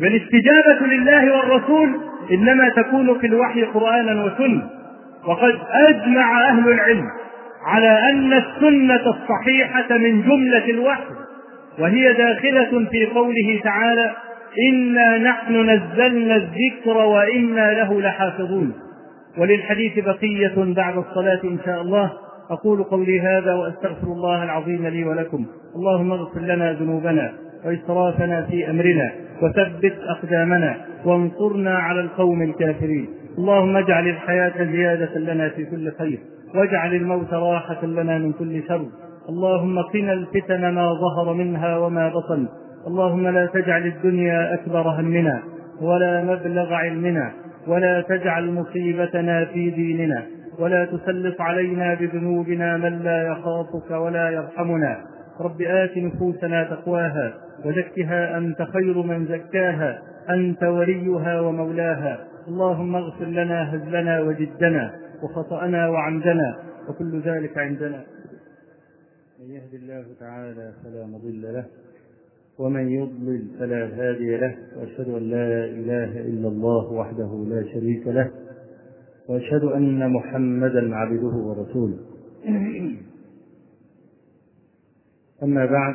والاستجابة لله والرسول إنما تكون في الوحي قرآنا وسنة. وقد أجمع أهل العلم على أن السنة الصحيحة من جملة الوحي وهي داخلة في قوله تعالى إنا نحن نزلنا الذكر وإنا له لحافظون وللحديث بقية بعد الصلاة إن شاء الله. أقول قولي هذا وأستغفر الله العظيم لي ولكم. اللهم اغفر لنا ذنوبنا وإسرافنا في أمرنا. وثبت أقدامنا وانصرنا على القوم الكافرين. اللهم اجعل الحياة زيادة لنا في كل خير واجعل الموت راحة لنا من كل شر. اللهم قنا الفتن ما ظهر منها وما بطن. اللهم لا تجعل الدنيا أكبر همنا ولا مبلغ علمنا ولا تجعل مصيبتنا في ديننا ولا تسلط علينا بذنوبنا من لا يخافك ولا يرحمنا. رب آت نفوسنا تقواها وزكها أنت خير من زكاها أنت وليها ومولاها. اللهم اغفر لنا هزلنا وجدنا وخطأنا وعمدنا وكل ذلك عندنا. من يهد الله تعالى فلا مضل له ومن يضلل فلا هادي له وأشهد أن لا إله إلا الله وحده لا شريك له وأشهد أن محمدا عبده ورسوله. أما بعد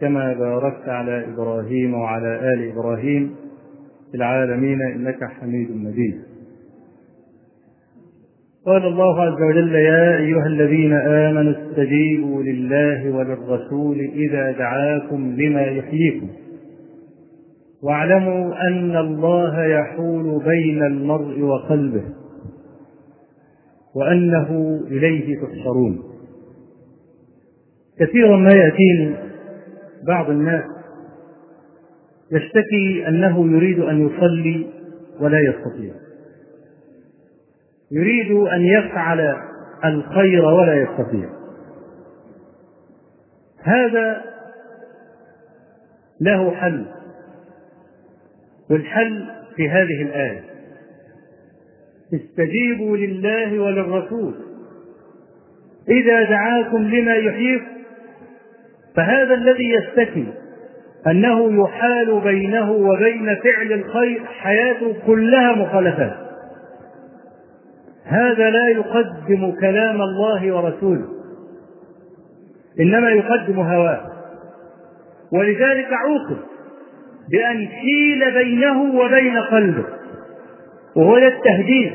كما باركت على إبراهيم وعلى آل إبراهيم في العالمين إنك حميد مجيد. قال الله عز وجل يا أيها الذين آمنوا استجيبوا لله وللرسول إذا دعاكم لما يحييكم. واعلموا أن الله يحول بين المرء وقلبه وأنه إليه تحشرون. كثيرا ما يأتيني بعض الناس يشتكي أنه يريد أن يصلي ولا يستطيع. يريد أن يفعل الخير ولا يستطيع. هذا له حل. والحل في هذه الآية. استجيبوا لله وللرسول. إذا دعاكم لما يحييكم فهذا الذي يستكي أنه يحال بينه وبين فعل الخير حياته كلها مخالفات. هذا لا يقدم كلام الله ورسوله إنما يقدم هواه. ولذلك عوقب بأن حيل بينه وبين قلبه وهو التهديد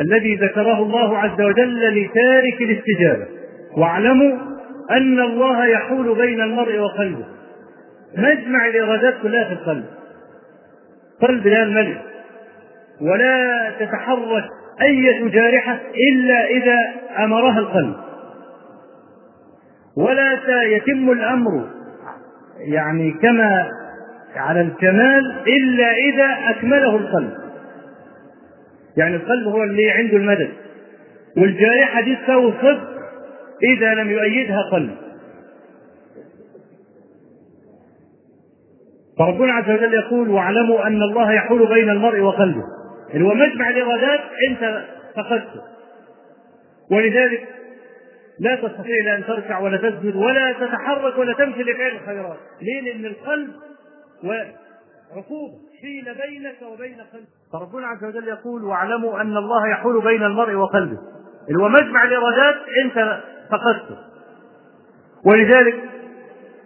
الذي ذكره الله عز وجل لتارك الاستجابة. واعلموا أن الله يحول بين المرء وقلبه. مجمع الارادات كلها في القلب. قلب لا الملك ولا تتحرك أية جارحة إلا إذا أمرها القلب. ولا سيتم الأمر يعني كما على الكمال إلا إذا أكمله القلب. يعني القلب هو اللي عنده المدد. والجارحة دي تساوي صدق إذا لم يؤيدها قلب فربنا عز وجل يقول واعلموا أن الله يحول بين المرء وقلبه. اللي هو مجمع الإرادات أنت فقدته. ولذلك لا تستطيع لا أن تركع ولا تسجد ولا تتحرك ولا تمشي لفعل الخيرات. ليه؟ لأن القلب وعقوبة حيل بينك وبين قلبك. فربنا عز وجل يقول واعلموا أن الله يحول بين المرء وقلبه. اللي هو مجمع الإرادات أنت فقدته ولذلك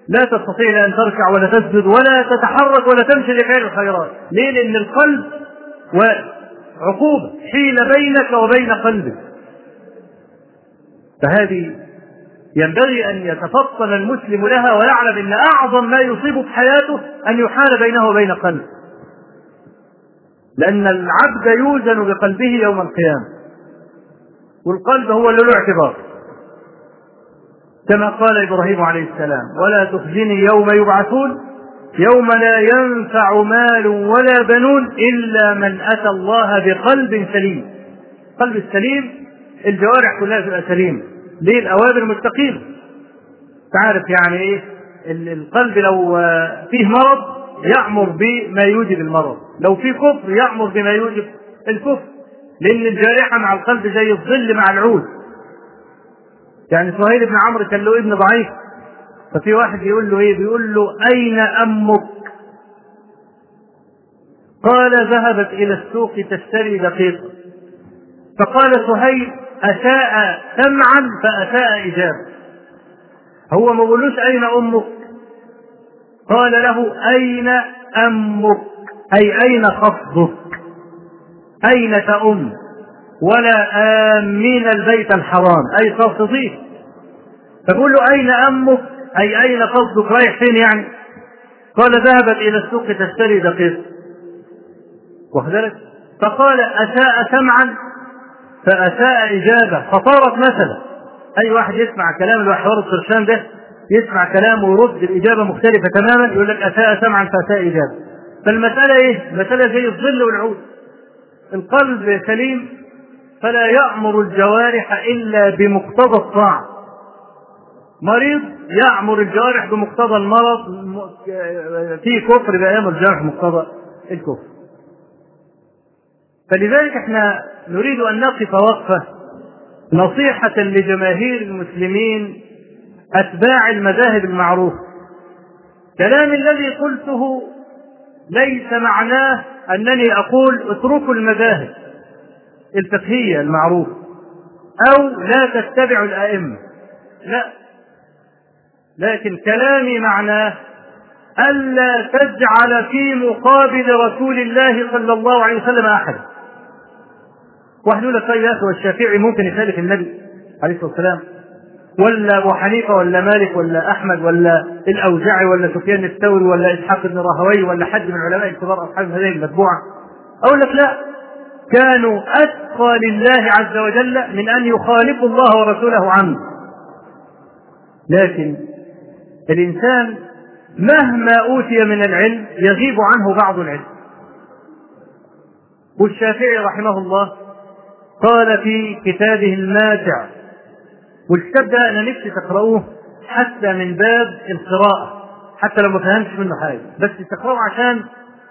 لا تستطيع أن تركع ولا تسجد ولا تتحرك ولا تمشي لفعل الخيرات. ليه؟ لأن القلب وعقوبة حيل بينك وبين قلبك. فهذه ينبغي أن يتفطن المسلم لها ويعلم أن أعظم ما يصيبه في حياته أن يحال بينه وبين قلبه. لأن العبد يوزن بقلبه يوم القيامة. والقلب هو له اعتبار. كما قال إبراهيم عليه السلام ولا تخزني يوم يبعثون يوم لا ينفع مال ولا بنون إلا من أتى الله بقلب سليم. قلب السليم الجوارح كلها تبقى سليمة. ليه؟ الأوامر مستقيمة. تعرف يعني إيه؟ القلب لو فيه مرض يأمر بما يوجب المرض. لو فيه كفر يأمر بما يوجب الكفر. لأن الجارحة مع القلب زي الظل مع العود. يعني سهيل بن عمرو كان له ابن ضعيف ففي واحد يقول له إيه؟ بيقول له أين أمك؟ قال ذهبت إلى السوق تشتري دقيقه فقال سهيل أساء سمعا فأساء إجابة. هو ما بيقولوش أين أمك؟ قال له أين أمك؟ أي أين خفضك أين تأم ولا آمين البيت الحرام. أي قاصديه فبقول له أين أمك؟ أي أين قصدك رايح فين يعني؟ قال ذهبت إلى السوق تشتري دقيق. وكذلك فقال أساء سمعا؟ فأساء إجابة. فصارت مثلا. أي واحد يسمع كلام الوحوار القرشان ده يسمع كلامه ويرد الإجابة مختلفة تماما يقول لك أساء سمعا فأساء إجابة. فالمسألة إيه؟ المسألة زي الظل والعود. القلب سليم فلا يأمر الجوارح إلا بمقتضى الطاعة. مريض يأمر الجوارح بمقتضى المرض في كفر بأيام الجوارح مقتضى الكفر. فلذلك إحنا نريد أن نقف وقفة نصيحة لجماهير المسلمين أتباع المذاهب المعروفة. كلام الذي قلته ليس معناه أنني أقول اتركوا المذاهب. الفقهية المعروفة أو لا تتبعوا الأئمة. لا. لكن كلامي معناه ألا تجعل في مقابل رسول الله صلى الله عليه وسلم أحد. واحد يقول لك طيب يا أخي والشافعي ممكن يخالف النبي عليه الصلاة والسلام؟ ولا أبو حنيفة ولا مالك ولا أحمد ولا الأوزاعي ولا سفيان الثوري ولا إسحاق بن راهوي ولا حد من علماء الكبار أصحاب هذه المتبوعة أقول لك لا. كانوا أتقى لله عز وجل من أن يخالفوا الله ورسوله عنه. لكن الإنسان مهما أوتي من العلم يغيب عنه بعض العلم. والشافعي رحمه الله قال في كتابه الماتع والكتاب أنا نفسي تقرأوه حتى من باب القراءة. حتى لو ما فهمتش منه حاجة بس تقرأه عشان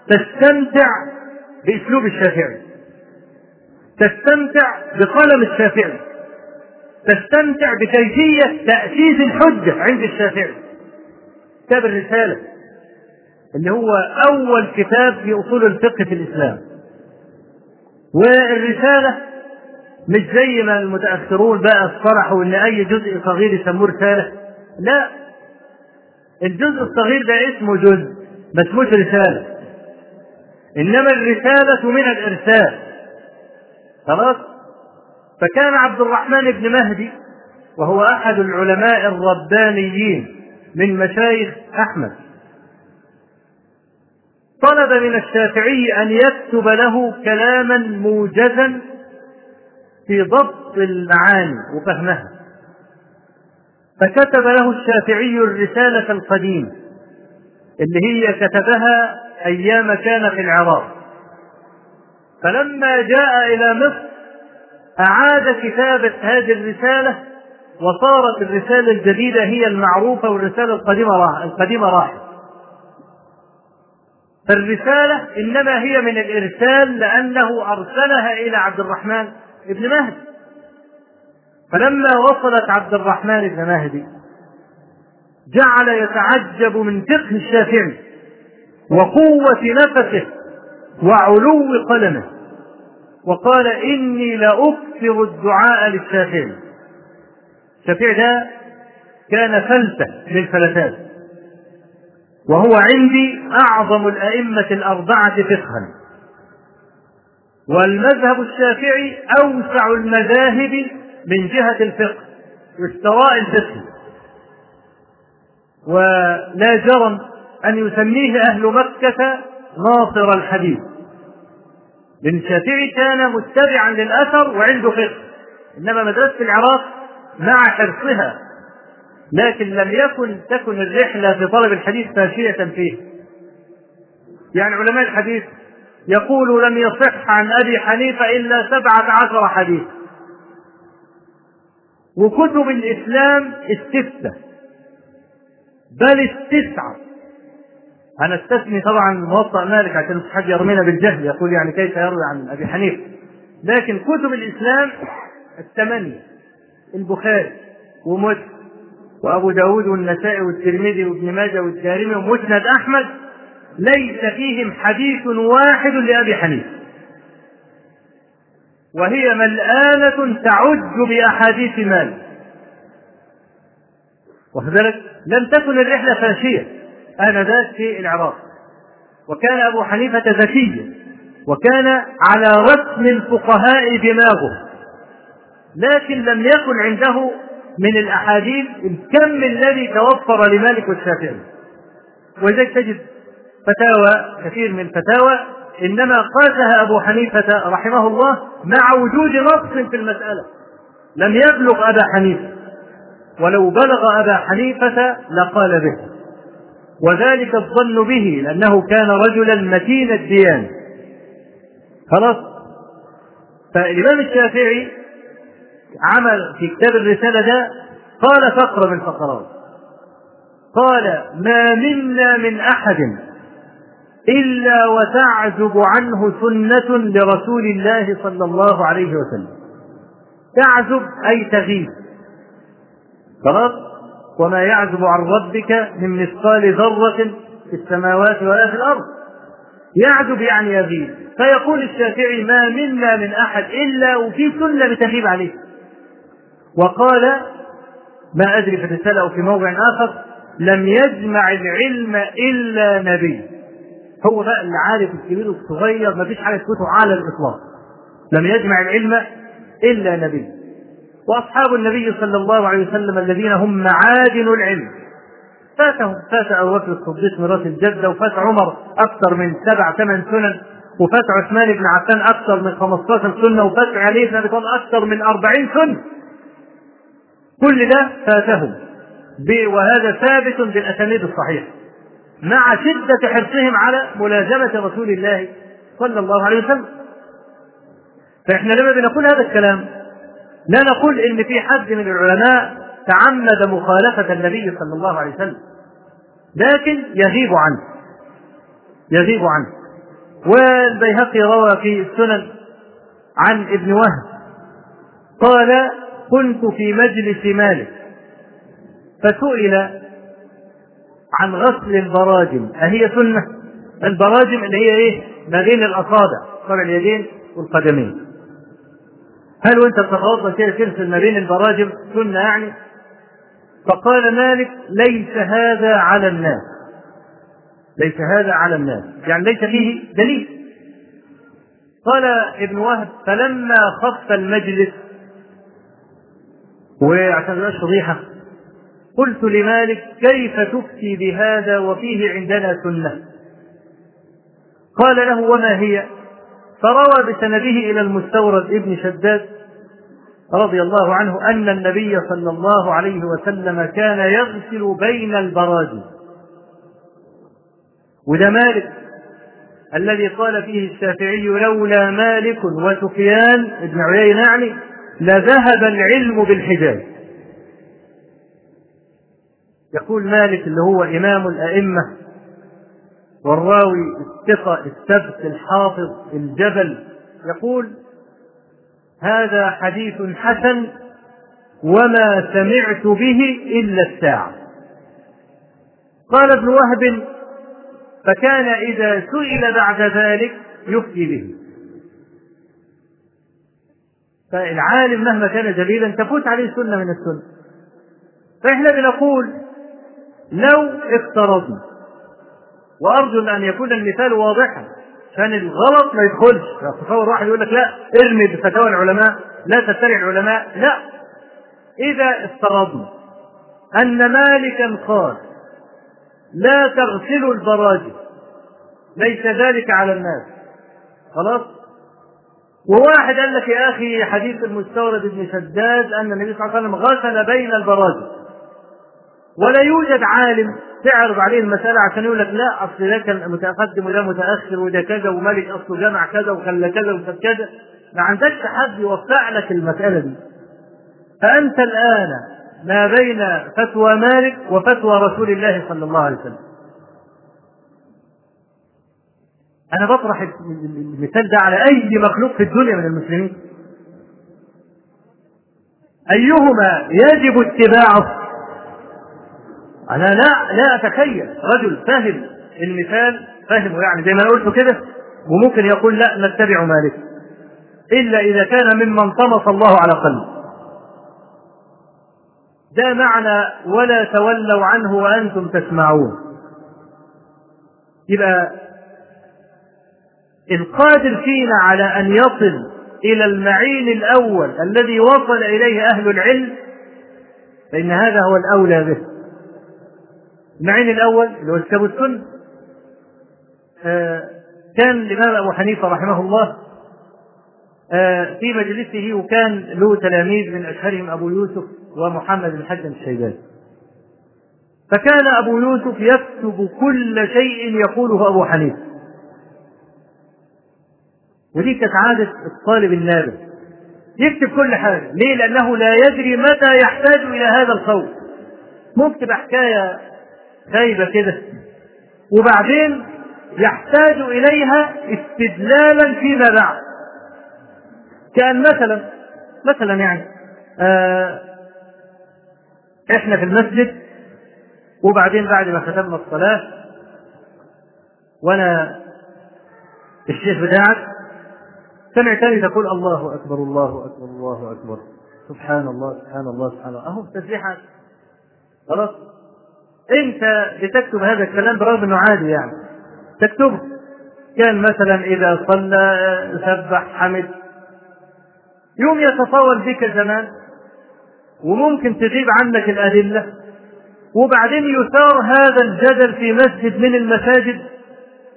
تستمتع بأسلوب الشافعي. تستمتع بقلم الشافعي. تستمتع بكيفية تأسيس الحجة عند الشافعي. كتاب الرسالة اللي هو أول كتاب في أصول الفقه في الإسلام. والرسالة مش زي ما المتأخرون بقى اصطلحوا إن أي جزء صغير يسموه رسالة. لا الجزء الصغير ده اسمه جزء ما اسموش رسالة. إنما الرسالة من الإرسال. خلاص؟ فكان عبد الرحمن بن مهدي وهو أحد العلماء الربانيين من مشايخ أحمد. طلب من الشافعي أن يكتب له كلاما موجزا في ضبط المعاني وفهمها. فكتب له الشافعي الرسالة القديمة اللي هي كتبها أيام كان في العراق. فلما جاء إلى مصر أعاد كتابة هذه الرسالة وصارت الرسالة الجديدة هي المعروفة والرسالة القديمة راح القديمة راحت. فالرسالة إنما هي من الإرسال لأنه أرسلها إلى عبد الرحمن بن مهدي. فلما وصلت عبد الرحمن بن مهدي جعل يتعجب من فقه الشافعي وقوة نفسه وعلو قلمه وقال إني لأكثر الدعاء للشافعي. الشافعي ده كان فلتة للفلتات وهو عندي أعظم الأئمة الأربعة فقها. والمذهب الشافعي أوسع المذاهب من جهة الفقه واستواء الفقه. ولا جرم أن يسميه أهل مكة ناصر الحديث. لأن الشافعي كان متبعا للأثر وعنده فقه. إنما مدرسة العراق مع حرصها. لكن لم يكن تكن الرحلة في طلب الحديث فاشية فيه. يعني علماء الحديث يقول لم يصح عن أبي حنيفة إلا سبعة عشر حديث. وكتب الإسلام الستة بل التسعة أنا استثني طبعا موطأ مالك عشان مش حد يرمينا بالجهل يقول يعني كيف يروي عن أبي حنيفة. لكن كتب الإسلام الثمانية البخاري ومسلم وأبو داود والنسائي والترمذي وابن ماجه والدارمي ومسند أحمد ليس فيهم حديث واحد لأبي حنيفة. وهي ملآنة تعج بأحاديث مالك. وكذلك لم تكن الرحلة فاشية. آنذاك في العراق. وكان أبو حنيفة ذكيا. وكان على رسم الفقهاء دماغه. لكن لم يكن عنده من الأحاديث الكم الذي توفر لمالك والشافعي ولذلك تجد فتاوى كثير من الفتاوى إنما قاسها أبو حنيفة رحمه الله مع وجود نص في المسألة. لم يبلغ أبا حنيفة. ولو بلغ أبا حنيفة لقال به. وذلك الظن به لأنه كان رجلا متين الديان. خلاص؟ فالإمام الشافعي عمل في كتاب الرسالة ده قال فقرة من الفقرات قال ما منا من أحد إلا وتعزب عنه سنة لرسول الله صلى الله عليه وسلم. تعزب أي تغيب. خلاص؟ وما يعزب عن ربك من مثقال ذرة في السماوات ولا في الأرض. يعزب يعني يغيب فيقول الشافعي ما منا من أحد إلا وفي سنة بتغيب عليه. وقال ما أدري في الرسالة أو في موضع آخر لم يجمع العلم إلا نبي. هو بقى اللي عارف الكبير والصغير ما فيش حاجة تفوته على الإطلاق. لم يجمع العلم إلا نبي. وأصحاب النبي صلى الله عليه وسلم الذين هم معادن العلم. فاتهم فات أبو بكر الصديق ميراث الجدة وفات عمر أكثر من سبع ثمان سنن وفات عثمان بن عفان أكثر من 15 سنة وفات علي بن أبي طالب أكثر من 40 سنة. كل ده فاتهم. وهذا ثابت بالأسانيد الصحيحة. مع شدة حرصهم على ملازمة رسول الله صلى الله عليه وسلم. فإحنا لما بنقول هذا الكلام لا نقول إن في حد من العلماء تعمد مخالفة النبي صلى الله عليه وسلم لكن يغيب عنه يغيب عنه والبيهقي روى في السنن عن ابن وهب قال كنت في مجلس مالك فسئل عن غسل البراجم أهي سنة؟ البراجم اللي هي إيه؟ ما بين الأصابع صابع اليدين والقدمين. هل وأنت بتتوضأ كده ترسل ما بين البراجم سنة يعني؟ فقال مالك ليس هذا على الناس. ليس هذا على الناس، يعني ليس فيه دليل. قال ابن وهب فلما خف المجلس وعشان ما فضيحة قلت لمالك كيف تفتي بهذا وفيه عندنا سنة قال له وما هي فروى بسنده إلى المستورد ابن شداد رضي الله عنه أن النبي صلى الله عليه وسلم كان يغسل بين البراجم وده مالك الذي قال فيه الشافعي لولا مالك وسفيان ابن عيينة يعني لذهب العلم بالحجاز. يقول مالك اللي هو إمام الأئمة والراوي الثقة الثبت الحافظ الجبل يقول هذا حديث حسن وما سمعت به إلا الساعة. قال ابن وهب فكان إذا سئل بعد ذلك يفتي به. فالعالم مهما كان جليلا تفوت عليه سنة من السنة. فإحنا بنقول لو افترضنا وأرجو أن يكون المثال واضحا. عشان الغلط ما يدخلش. تصور واحد يقول لك لا ارمي بفتاوى العلماء لا تتبع العلماء لا. إذا افترضنا أن مالكا قال لا تغسلوا البراجم ليس ذلك على الناس. خلاص؟ وواحد قال لك يا أخي حديث المستورد ابن شداد أن النبي صلى الله عليه وسلم غسل بين البراجم. ولا يوجد عالم تعرض عليه المسألة عشان يقول لك لا أصل ده كان متقدم وده متأخر وده كذا وملك أصله جمع كذا وخلى كذا وكذا كذا. ما عندكش حد يوقع لك المسألة دي. فأنت الآن ما بين فتوى مالك وفتوى رسول الله صلى الله عليه وسلم. أنا بطرح المثال ده على أي مخلوق في الدنيا من المسلمين. أيهما يجب اتباعه؟ أنا لا لا أتخيل رجل فهم المثال فهمه يعني زي ما أنا قلت كده وممكن يقول لا نتبع مالك إلا إذا كان ممن طمس الله على قلبه. ده معنى ولا تولوا عنه وأنتم تسمعون. يبقى القادر فينا على أن يصل إلى المعين الأول الذي وصل إليه أهل العلم فإن هذا هو الأولى به. المعين الأول اللي هو الكتاب والسنة آه كان الإمام أبو حنيفة رحمه الله آه في مجلسه وكان له تلاميذ من أشهرهم أبو يوسف ومحمد بن حجم الشيباني. فكان أبو يوسف يكتب كل شيء يقوله أبو حنيفة. ودي كانت عادة الطالب النابل يكتب كل حاجة. ليه؟ لأنه لا يدري متى يحتاج إلى هذا القول ممكن حكاية خايبة كده. وبعدين يحتاج إليها استدلالا فيما بعد. كأن مثلا مثلا يعني آه إحنا في المسجد وبعدين بعد ما ختمنا الصلاة وأنا الشيخ بتاعك سمعتني تقول الله أكبر الله أكبر الله أكبر. سبحان الله سبحان الله سبحان الله. أهو تسبيحة. خلاص؟ انت بتكتب هذا الكلام برغم انه عادي يعني. تكتبه. كان مثلا إذا صلى سبح حمد. يوم يتطاول بك زمان وممكن تغيب عنك الأدلة وبعدين يثار هذا الجدل في مسجد من المساجد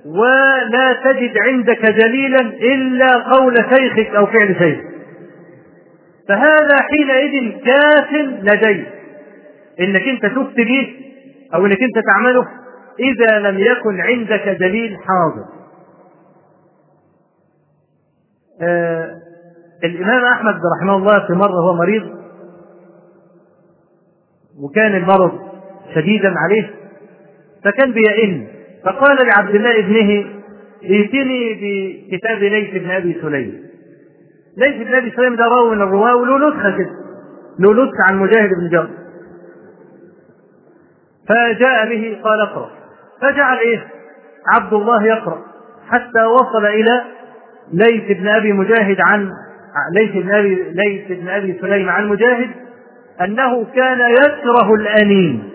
ولا تجد عندك دليلا إلا قول شيخك أو فعل شيخك. فهذا حينئذ كاف لديك. إنك أنت تفتي به أو إنك أنت تعمله إذا لم يكن عندك دليل حاضر. آه الإمام أحمد رحمه الله في مرة هو مريض وكان المرض شديدا عليه فكان بيئن فقال لعبد الله ابنه ائتني بكتاب ليث بن أبي سليم. ليث بن أبي سليم ده راوي من الرواة وله نسخة كده له نسخة عن مجاهد بن جبر. فجاء به قال اقرأ. فجعل إيه؟ عبد الله يقرأ. حتى وصل إلى ليث بن أبي مجاهد عن ليث بن أبي ليث بن أبي سليم عن مجاهد أنه كان يكره الأنين.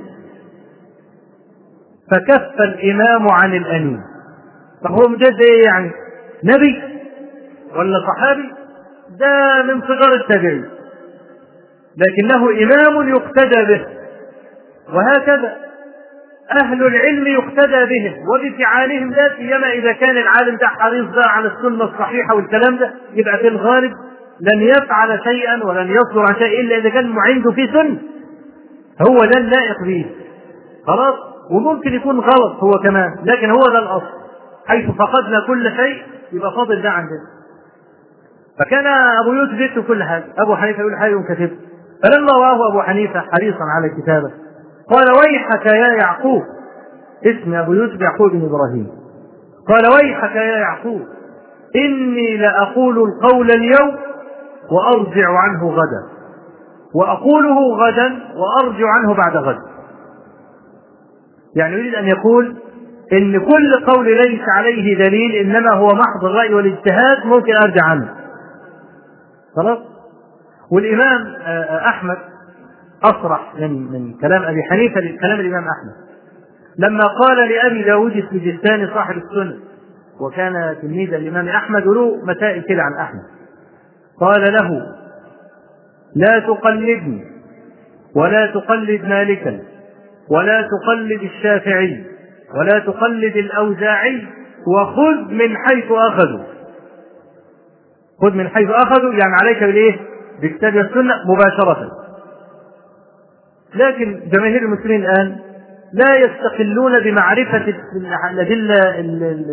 فكف الإمام عن الأنين. فهو مجاهد إيه يعني؟ نبي. ولا صحابي؟ ده من صغار التابعين. لكنه إمام يقتدى به. وهكذا أهل العلم يقتدى بهم وبفعالهم لا سيما إذا كان العالم ده حريص بقى على السنة الصحيحة والكلام ده يبقى في الغالب لن يفعل شيئا ولن يصدر عن شيء إلا إذا كان عنده فيه سنة هو ده اللائق به. خلاص؟ وممكن يكون غلط هو كمان لكن هو ده الأصل. حيث فقدنا كل شيء يبقى فاضل ده عندنا. فكان أبو يوسف يكتب كل حاجة. أبو حنيفة يقول حاجة وكتب فلما رآه أبو حنيفة حريصا على الكتابة قال ويحك يا يعقوب. اسم أبو يوسف يعقوب بن إبراهيم. قال ويحك يا يعقوب. إني لأقول القول اليوم وأرجع عنه غدا. وأقوله غدا وأرجع عنه بعد غد. يعني يريد أن يقول إن كل قول ليس عليه دليل إنما هو محض الرأي والاجتهاد ممكن أرجع عنه. خلاص؟ والإمام أحمد أصرح من من كلام أبي حنيفة لكلام الإمام أحمد. لما قال لأبي داود السجستاني صاحب السنة وكان تلميذا الإمام أحمد وله مسائل كده عن أحمد. قال له لا تقلدني ولا تقلد مالكا ولا تقلد الشافعي ولا تقلد الأوزاعي وخذ من حيث أخذوا. خذ من حيث أخذوا يعني عليك بالإيه؟ بكتاب السنة مباشرة. لكن جماهير المسلمين الآن لا يستقلون بمعرفة الأدلة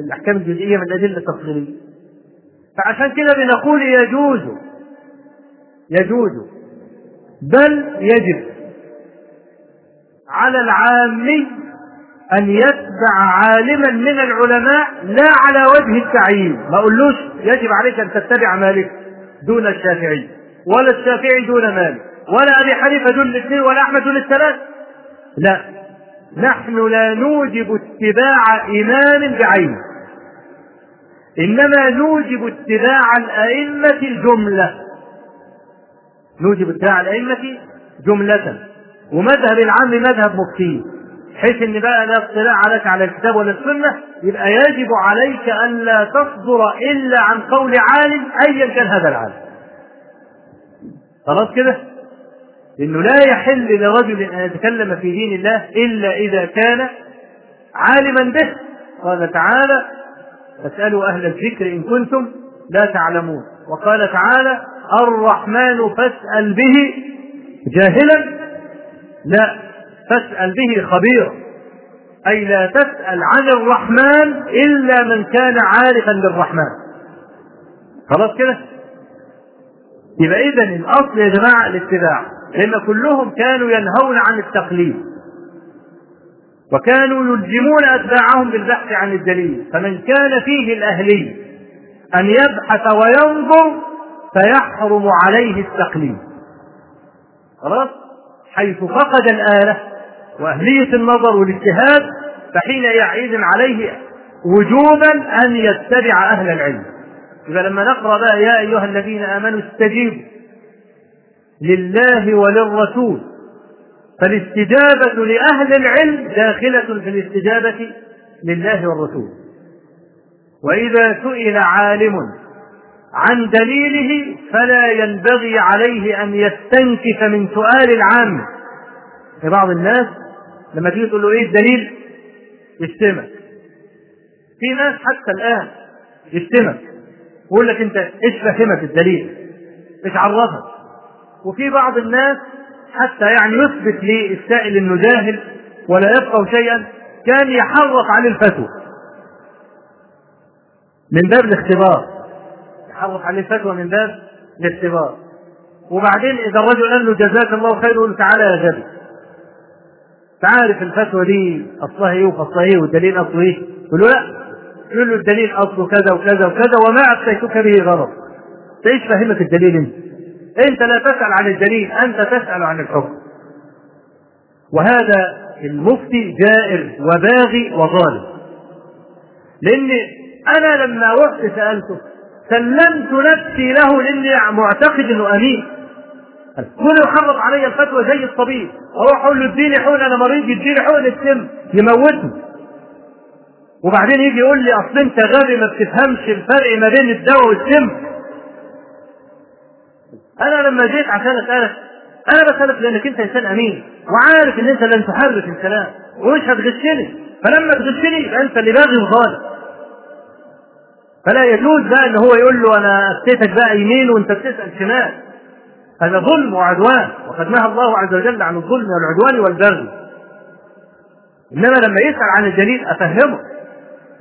الأحكام الجزئية من الأدلة التفصيلية. فعشان كده بنقول يجوز يجوز بل يجب على العامي أن يتبع عالما من العلماء لا على وجه التعيين. ما أقولوش يجب عليك أن تتبع مالك دون الشافعي ولا الشافعي دون مالك. ولا أبي حنيفة دول الاثنين ولا أحمد دول الثلاث لا. نحن لا نوجب اتباع إمام بعينه. إنما نوجب اتباع الأئمة الجملة. نوجب اتباع الأئمة جملة. ومذهب العام مذهب مفتي. حيث إن بقى لا اطلاع عليك على الكتاب ولا السنة يبقى يجب عليك الا تصدر إلا عن قول عالم ايا كان هذا العالم. خلاص كده؟ إنه لا يحل لرجل أن يتكلم في دين الله إلا إذا كان عالما به. قال تعالى فاسألوا أهل الذكر إن كنتم لا تعلمون وقال تعالى الرحمن فاسأل به جاهلا لا فاسأل به خبيرا. أي لا تسأل عن الرحمن إلا من كان عارفا بالرحمن. خلاص كده؟ يبقى اذا الأصل يا جماعة الاتباع. لأن كلهم كانوا ينهون عن التقليد. وكانوا يلزمون أتباعهم بالبحث عن الدليل. فمن كان فيه الأهلي أن يبحث وينظر فيحرم عليه التقليد. خلاص؟ حيث فقد الآلة وأهلية النظر والاجتهاد فحين يعيد عليه وجوبا أن يتبع أهل العلم. إذا لما نقرأ بقى يا أيها الذين آمنوا استجيبوا. لله وللرسول. فالاستجابة لأهل العلم داخلة في الاستجابة لله والرسول. وإذا سئل عالم عن دليله فلا ينبغي عليه أن يستنكف من سؤال العام. في بعض الناس لما تيجي تقول له إيه الدليل؟ يشتمك. في ناس حتى الآن يشتمك. يقول لك أنت إيش فهمك الدليل؟ إيش عرفك؟ وفي بعض الناس حتى يعني يثبت للسائل انه جاهل ولا يفقه شيئا كان يحرف عن الفتوى. من باب الاختبار. يحرف عن الفتوى من باب الاختبار. وبعدين إذا الرجل قال له جزاك الله خير يقول تعالى يا غبي تعرف الفتوى دي أصلها إيه وفصلها إيه والدليل أصله إيه؟ يقول له لا. يقول له الدليل أصله كذا وكذا وكذا وما اتيتك به غرض إيش فهمك الدليل إنت؟ انت لا تسأل عن الدليل انت تسأل عن الحكم. وهذا المفتي جائر وباغي وظالم. لأن أنا لما رحت سألته سلمت نفسي له لأني معتقد إنه أمين. كل يحرض علي الفتوى زي الطبيب. أروح أقول له اديني حقن أنا مريض يديني حقن السم يموتني. وبعدين يجي يقول لي أصل أنت غبي ما بتفهمش الفرق ما بين الدواء والسم. أنا لما جيت عشان أسألك أنا بسألك لأنك أنت إنسان أمين وعارف إن أنت لن تحرك الكلام ومش هتغشني. فلما تغشني أنت اللي باغي وظالم. فلا يجوز بقى إن هو يقول له أنا افتيتك بقى يمين وأنت بتسأل شمال. هذا ظلم وعدوان وقد نهى الله عز وجل عن الظلم والعدوان والبغي. إنما لما يسأل عن الدليل أفهمه.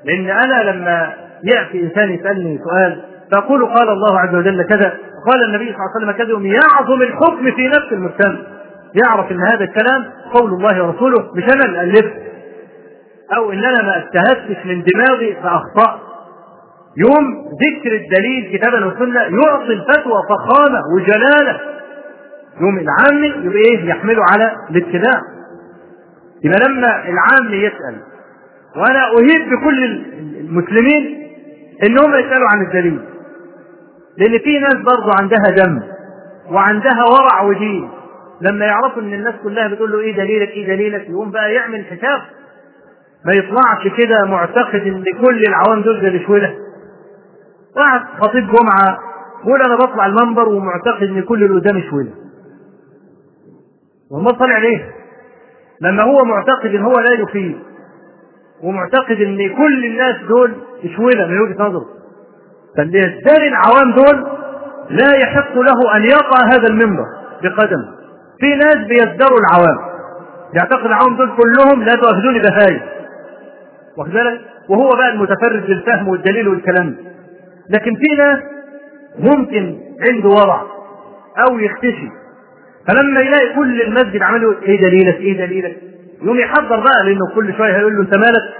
لأن أنا لما يأتي إنسان يسألني سؤال فاقول قال الله عز وجل كذا قال النبي صلى الله عليه وسلم كذا يعظم الحكم في نفس المجتمع يعرف إن هذا الكلام قول الله ورسوله مش أنا اللي أو ان أنا ما اجتهدتش من دماغي فأخطأت. يوم ذكر الدليل كتابا وسنة يعطي الفتوى فخامة وجلالة. يوم العام يبقى إيه؟ يحمله على الاتباع يبقى لما العام يسأل. وأنا أهيب بكل المسلمين إنهم يسألوا عن الدليل. لأن في ناس برضه عندها دم وعندها ورع ودين لما يعرفوا إن الناس كلها بتقول له إيه دليلك إيه دليلك يقوم بقى يعمل حساب. ما يطلعش كده معتقد إن كل العوام دول زي الشويلة. واحد خطيب جمعة يقول أنا بطلع المنبر ومعتقد إن كل اللي قدامي شويلة. والله طالع ليه؟ لما هو معتقد إن هو لا يفيد ومعتقد إن كل الناس دول شويلة من وجهة نظره. يزدري العوام دول لا يحق له أن يقع هذا المنبر بقدم. في ناس بيزدروا العوام. يعتقد العوام دول كلهم لا تؤخذوني بهاي واخد بالك؟ وهو بقى المتفرد بالفهم والدليل والكلام. لكن في ناس ممكن عنده ورع أو يختشي. فلما يلاقي كل المسجد عمال يقول إيه دليلك؟ إيه دليلك؟ يقوم يحضر بقى لأنه كل شوية هيقول له أنت مالك؟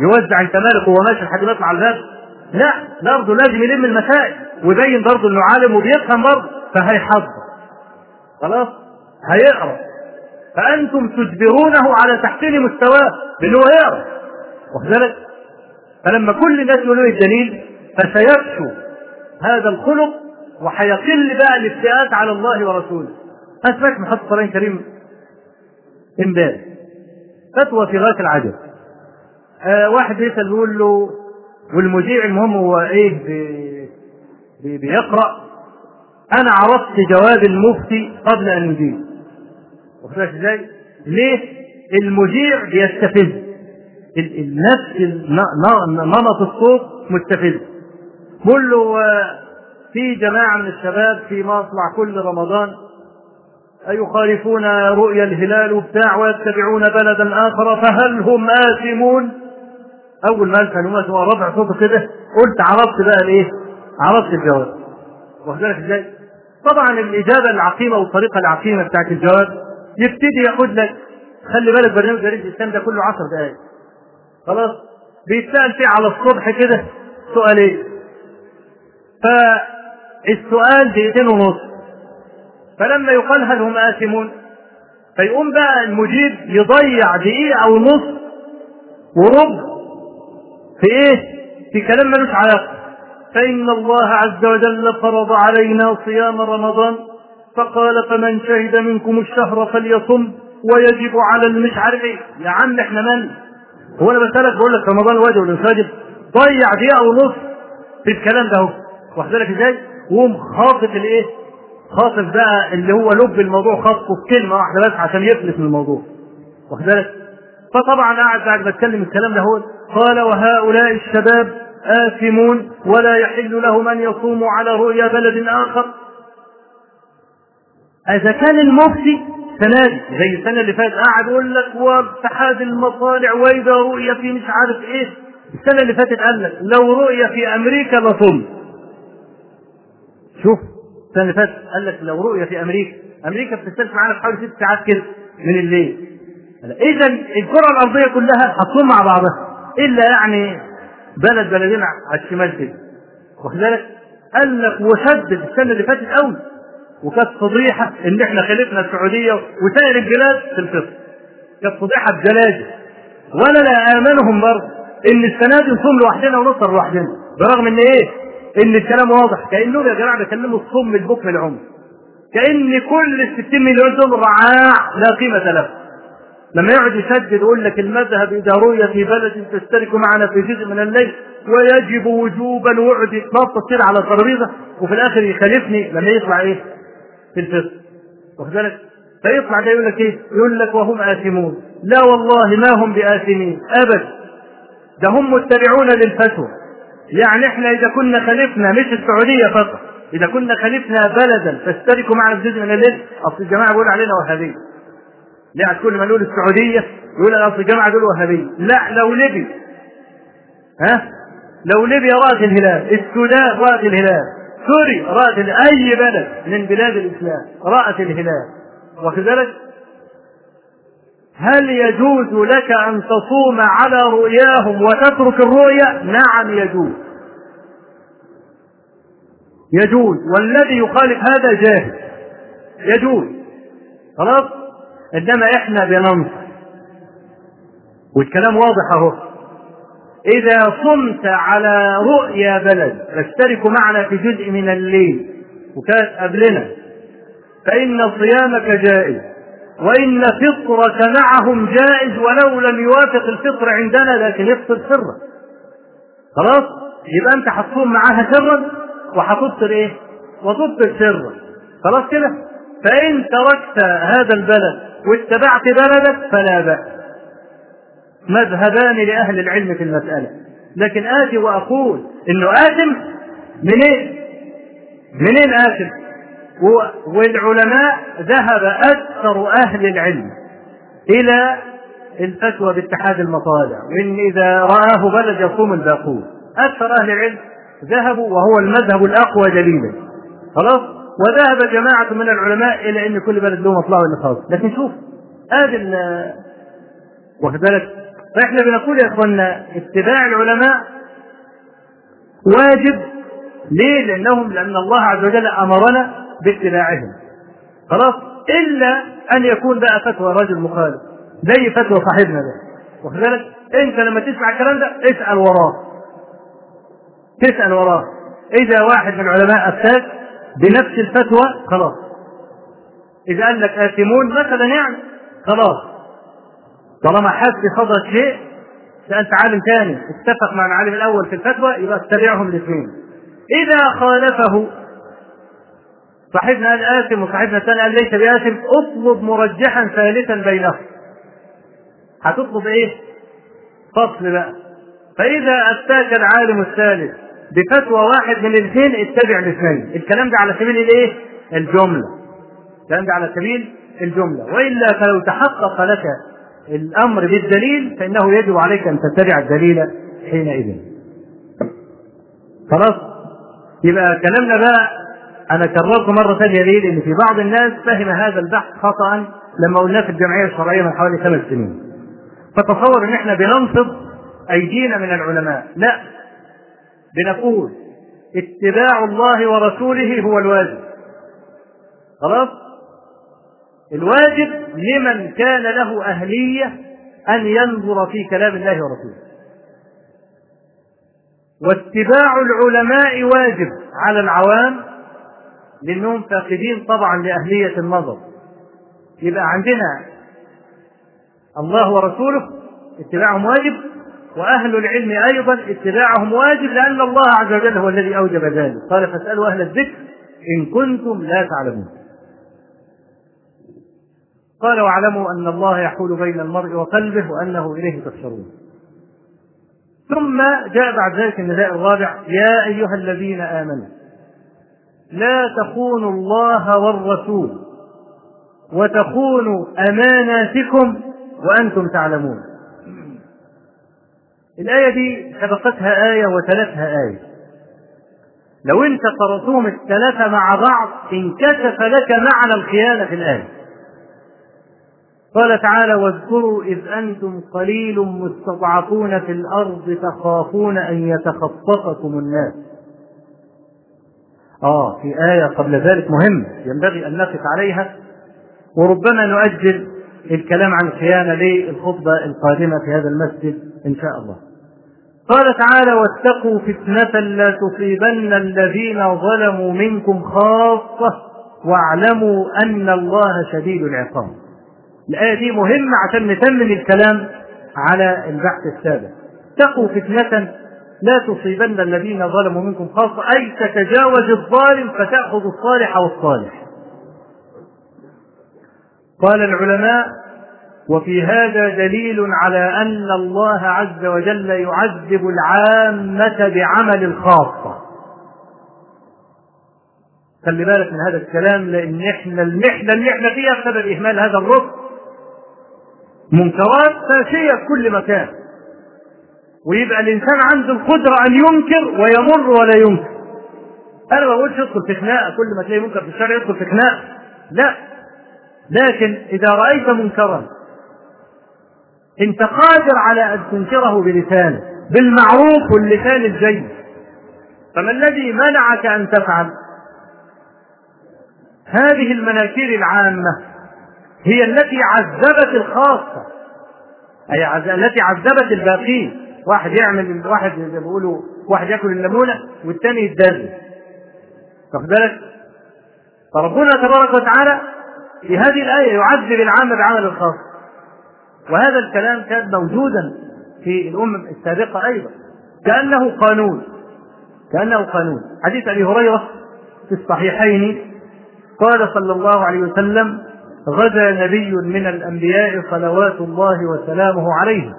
يوزع أنت مالك؟ وهو ماشي لحد ما يطلع الباب. لا برضه لازم يلم المسائل. ويبين برضه إنه عالم وبيفهم برضه فهيحضر خلاص؟ هيقرأ. فأنتم تجبرونه على تحسين مستواه بأنه هو يقرأ. واخد بالك؟ فلما كل الناس يقولوا الدليل فسيفشو هذا الخلق وهيقل بقى الافتئات على الله ورسوله. أسمعك محط قرآن كريم امبارح. فتوى في غاية العجب. آه واحد يسال يقول له والمذيع المهم هو إيه بي بي بيقرأ أنا عرفت جواب المفتي قبل أن يجيب واخد إزاي؟ ليه؟ المذيع بيستفز نفس نمط الصوت مستفز قل له في جماعة من الشباب في مطلع كل رمضان يخالفون رؤيا الهلال وبتاع ويتبعون بلدا آخر فهل هم آثمون؟ أول ما قال هو ربع صوته كده قلت عرفت بقى الإيه؟ عرفت الجواب. واخد بالك إزاي؟ طبعا الإجابة العقيمة والطريقة العقيمة بتاعت الجواب يبتدي ياخد لك خلي بالك برنامج جريدة الإسلام ده كله 10 دقائق. خلاص؟ بيتسأل فيه على الصبح كده سؤالين. فالسؤال دقيقتين ونص فلما يقال هل هم آثمون فيقوم بقى المجيب يضيع دقيقة أو نص وربع في إيه؟ في كلام ملوش علاقة فإن الله عز وجل فرض علينا صيام رمضان فقال فمن شهد منكم الشهر فليصم ويجب على المش عارف إيه يا عم إحنا من؟ هو أنا بسألك بقول لك رمضان واجب ولا مش واجب؟ ضيع دقيقة ونص في الكلام ده أهو. واخد بالك إزاي؟ وقوم خاطف الإيه؟ خاطف بقى اللي هو لب الموضوع خاطفه في كلمة واحدة بس عشان يفلت من الموضوع. واخد بالك؟ فطبعا قاعد بعد ما اتكلم الكلام ده هو قال وهؤلاء الشباب آثمون ولا يحل لهم أن يصوموا على رؤيا بلد آخر. إذا كان المفتي السنة زي السنة اللي فاتت قاعد يقول لك واتحاد المصالح وإذا رؤية في مش عارف إيه. السنة اللي فاتت قال لك لو رؤية في أمريكا لصم شوف السنة اللي فاتت قال لك لو رؤية في أمريكا. أمريكا بتستلف معانا في حوالي ست ساعات كده من الليل. إذا الكرة الأرضية كلها هتصوم مع بعضها. إلا يعني بلد بلدين على الشمال كده واخد بالك؟ قال لك وشدد السنة اللي فاتت قوي. وكانت فضيحة إن إحنا خالفنا السعودية وسائر البلاد في الفطر كانت فضيحة بجلاجه وأنا لا آمنهم برضه إن السنة دي نصوم لوحدنا ونفطر لوحدنا. برغم إن إيه؟ إن الكلام واضح. كانهم يا جماعة بيكلموا الصم البكم العمر. كأن كل ال 60 مليون دول رعاع لا قيمة له. لما يقعد يسدد يقول لك المذهب إذا رؤي في بلد تشترك معنا في جزء من الليل ويجب وجوبا ويقعد يتنطط كده على الترابيزة. وفي الآخر يخالفني. لما يطلع إيه؟ في الفطر واخد بالك؟ فيطلع ده يقول لك إيه؟ يقول لك وهم آثمون. لا والله ما هم بآثمين. أبدا ده هم متبعون للفتوى. يعني إحنا إذا كنا خالفنا مش السعودية فقط. إذا كنا خالفنا بلدا تشتركوا معنا في جزء من الليل. أصل الجماعة بيقولوا علينا وهابية. لا كل ما نقول السعودية يقول أصل الجماعة دول وهابية. لا لو ليبي ها؟ لو ليبيا رأت الهلال السودان رأت الهلال سوري رأت أي بلد من بلاد الإسلام رأت الهلال. وكذلك هل يجوز لك أن تصوم على رؤياهم وتترك الرؤيا؟ نعم يجوز. يجوز. والذي يخالف هذا جاهل. يجوز. خلاص؟ انما إحنا بننصح والكلام واضح أهو. إذا صمت على رؤيا بلد تشترك معنا في جزء من الليل وكانت قبلنا. فإن صيامك جائز وإن فطرك معهم جائز ولو لم يوافق الفطر عندنا لكن يفطر سرا. خلاص؟ يبقى أنت هتصوم معاها سرا وهتفطر إيه؟ وتفطر سرا. خلاص كده؟ فإن تركت هذا البلد واتبعت بلدك فلا بأس. مذهبان لأهل العلم في المسألة. لكن آتي وأقول إنه آثم منين؟ منين آثم؟ والعلماء ذهب أكثر أهل العلم إلى الفتوى باتحاد المطالع وإن إذا رآه بلد يصوم الباقون. أكثر أهل العلم ذهبوا وهو المذهب الأقوى دليلا خلاص؟ وذهب جماعة من العلماء إلى أن كل بلد له مطلع خاص لكن شوف هذا واخد بالك؟ فإحنا بنقول يا اخوانا اتباع العلماء واجب. ليه؟ لانهم لأن الله عز وجل أمرنا باتباعهم. خلاص؟ إلا أن يكون بقى فتوى رجل مخالف زي فتوى صاحبنا ده. واخد بالك؟ أنت لما تسمع الكلام ده اسأل وراه. تسأل وراه. إذا واحد من العلماء أفتاك بنفس الفتوى خلاص. إذا قال لك اثمون مثلا يعني خلاص. طالما حد صدر شيء سألت عالم ثاني اتفق مع العالم الأول في الفتوى يبقى اتبعهم الاثنين. إذا خالفه صاحبنا قال آثم وصاحبنا الثاني قال ليس بآثم اطلب مرجحا ثالثا بينهم هتطلب إيه؟ فصل بقى. فإذا أفتاك العالم الثالث بفتوى واحد من الاثنين اتبع الاثنين الكلام ده على سبيل الايه؟ الجملة. الكلام ده على سبيل الجملة. وإلا فلو تحقق لك الأمر بالدليل فإنه يجب عليك أن تتبع الدليل حينئذ. خلاص؟ يبقى كلامنا بقى أنا كررت مرة ثانية ليه؟ لأن في بعض الناس فهم هذا البحث خطأ لما قلناه في الجمعية الشرعية من حوالي خمس سنين. فتصور إن إحنا بننصب أيدينا من العلماء. لا. بنقول اتباع الله ورسوله هو الواجب. خلاص؟ الواجب لمن كان له أهلية أن ينظر في كلام الله ورسوله. واتباع العلماء واجب على العوام لأنهم فاقدين طبعا لأهلية النظر. يبقى عندنا الله ورسوله اتباعهم واجب وأهل العلم أيضا اتباعهم واجب لأن الله عز وجل هو الذي أوجب ذلك. قال فاسألوا أهل الذكر إن كنتم لا تعلمون. قال واعلموا أن الله يحول بين المرء وقلبه وأنه إليه تحشرون. ثم جاء بعد ذلك النداء الرابع يا أيها الذين آمنوا لا تخونوا الله والرسول وتخونوا أماناتكم وأنتم تعلمون. الآية دي سبقتها آية وتلتها آية. لو أنت قرأتهم الثلاثة مع بعض انكشف لك معنى الخيانة في الآية. قال تعالى واذكروا إذ أنتم قليل مستضعفون في الأرض تخافون أن يتخطفكم الناس. آه في آية قبل ذلك مهمة ينبغي أن نقف عليها. وربما نؤجل الكلام عن الخيانة للخطبة القادمة في هذا المسجد. إن شاء الله. قال تعالى واتقوا فتنة لا تصيبن الذين ظلموا منكم خاصة واعلموا أن الله شديد العقاب. الآية دي مهمة عشان نتمم الكلام على البحث السابق. اتقوا فتنة لا تصيبن الذين ظلموا منكم خاصة أي تتجاوز الظالم فتأخذ الصالح والصالح. قال العلماء وفي هذا دليل على أن الله عز وجل يعذب العامة بعمل الخاصة. خلي بالك من هذا الكلام لأن إحنا المحنة اللي إحنا فيها بسبب إهمال هذا الركن. منكرات فاشية في كل مكان. ويبقى الإنسان عنده القدرة أن ينكر ويمر ولا ينكر. أنا ما بقولش ادخل في خناقة كل ما تلاقي منكر في الشارع يدخل في خناقة. لا. لكن إذا رأيت منكرا أنت قادر على أن تنكره بلسانك بالمعروف واللسان الجيد. فما الذي منعك أن تفعل؟ هذه المناكير العامة هي التي عذبت الخاصة أي التي عذبت الباقين. واحد يعمل واحد زي بيقولوا واحد ياكل الليمونة والثاني يتدرس واخد بالك؟ فربنا تبارك وتعالى في هذه الآية يعذب العامة بعمل الخاص. وهذا الكلام كان موجودا في الأمم السابقة أيضا. كأنه قانون. كأنه قانون. حديث أبي هريرة في الصحيحين قال صلى الله عليه وسلم غدا نبي من الأنبياء صلوات الله وسلامه عليه.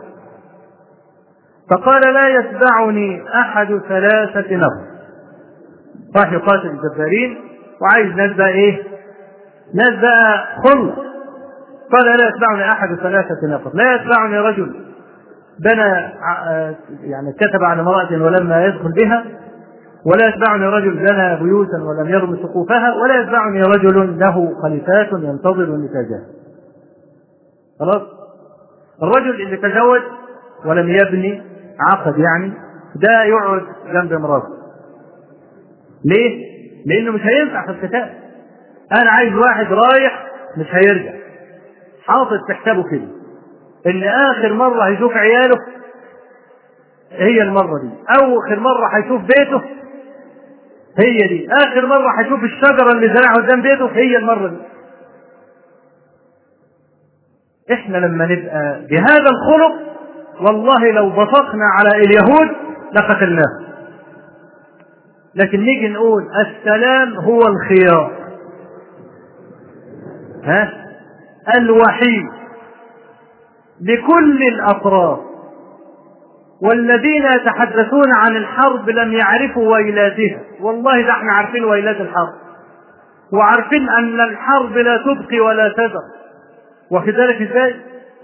فقال لا يتبعني أحد ثلاثة نفر. راح يقاتل الجبارين وعايز ناس بقى إيه؟ ناس بقى خلص قال لا يتبعني أحد ثلاثة نفر. لا يتبعني رجل. بنى يعني كتب على امرأة ولما يدخل بها ولا يتبعني رجل بنى بيوتا ولم يرم سقوفها ولا يتبعني رجل له خليفات ينتظر نتاجها خلاص؟ الرجل اللي تزوج ولم يبني عقد يعني ده يقعد جنب مراته ليه؟ لأنه مش هينفع في القتال. أنا عايز واحد رايح مش هيرجع. حاطط في حسابه كده. إن آخر مرة هيشوف عياله هي المرة دي. آخر مرة هيشوف بيته هي دي. آخر مرة هيشوف الشجرة اللي زرعها قدام بيته هي المرة دي. إحنا لما نبقى بهذا الخلق والله لو بصقنا على اليهود لقتلناه لكن نيجي نقول السلام هو الخيار. ها؟ الوحيد لكل الأطراف والذين يتحدثون عن الحرب لم يعرفوا ويلاتها. والله ده إحنا عارفين ويلات الحرب وعارفين أن الحرب لا تبقي ولا تذر. واخد بالك إزاي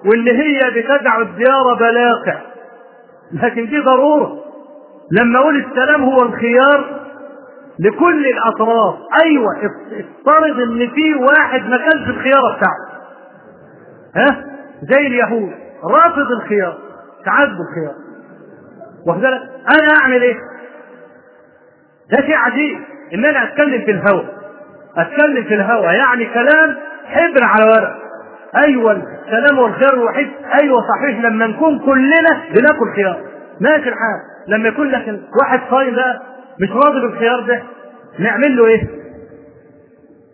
واللي هي بتدعو الديار بلاقع. لكن دي ضرورة. لما أقول السلام هو الخيار لكل الأطراف. أيوه افترض إن في واحد ما كانش الخيار بتاعه. ها؟ زي اليهود. رافض الخيار تعذب الخيار. واخد بالك؟ أنا أعمل إيه؟ ده شيء عجيب إن أنا أتكلم في الهوى. أتكلم في الهوى يعني كلام حبر على ورق. أيوه السلام والخير الوحيد. أيوه صحيح لما نكون كلنا بناكل خيار. ماشي الحال. لما يكون لكن واحد صايم بقى مش راضي بالخيار ده نعمل له إيه؟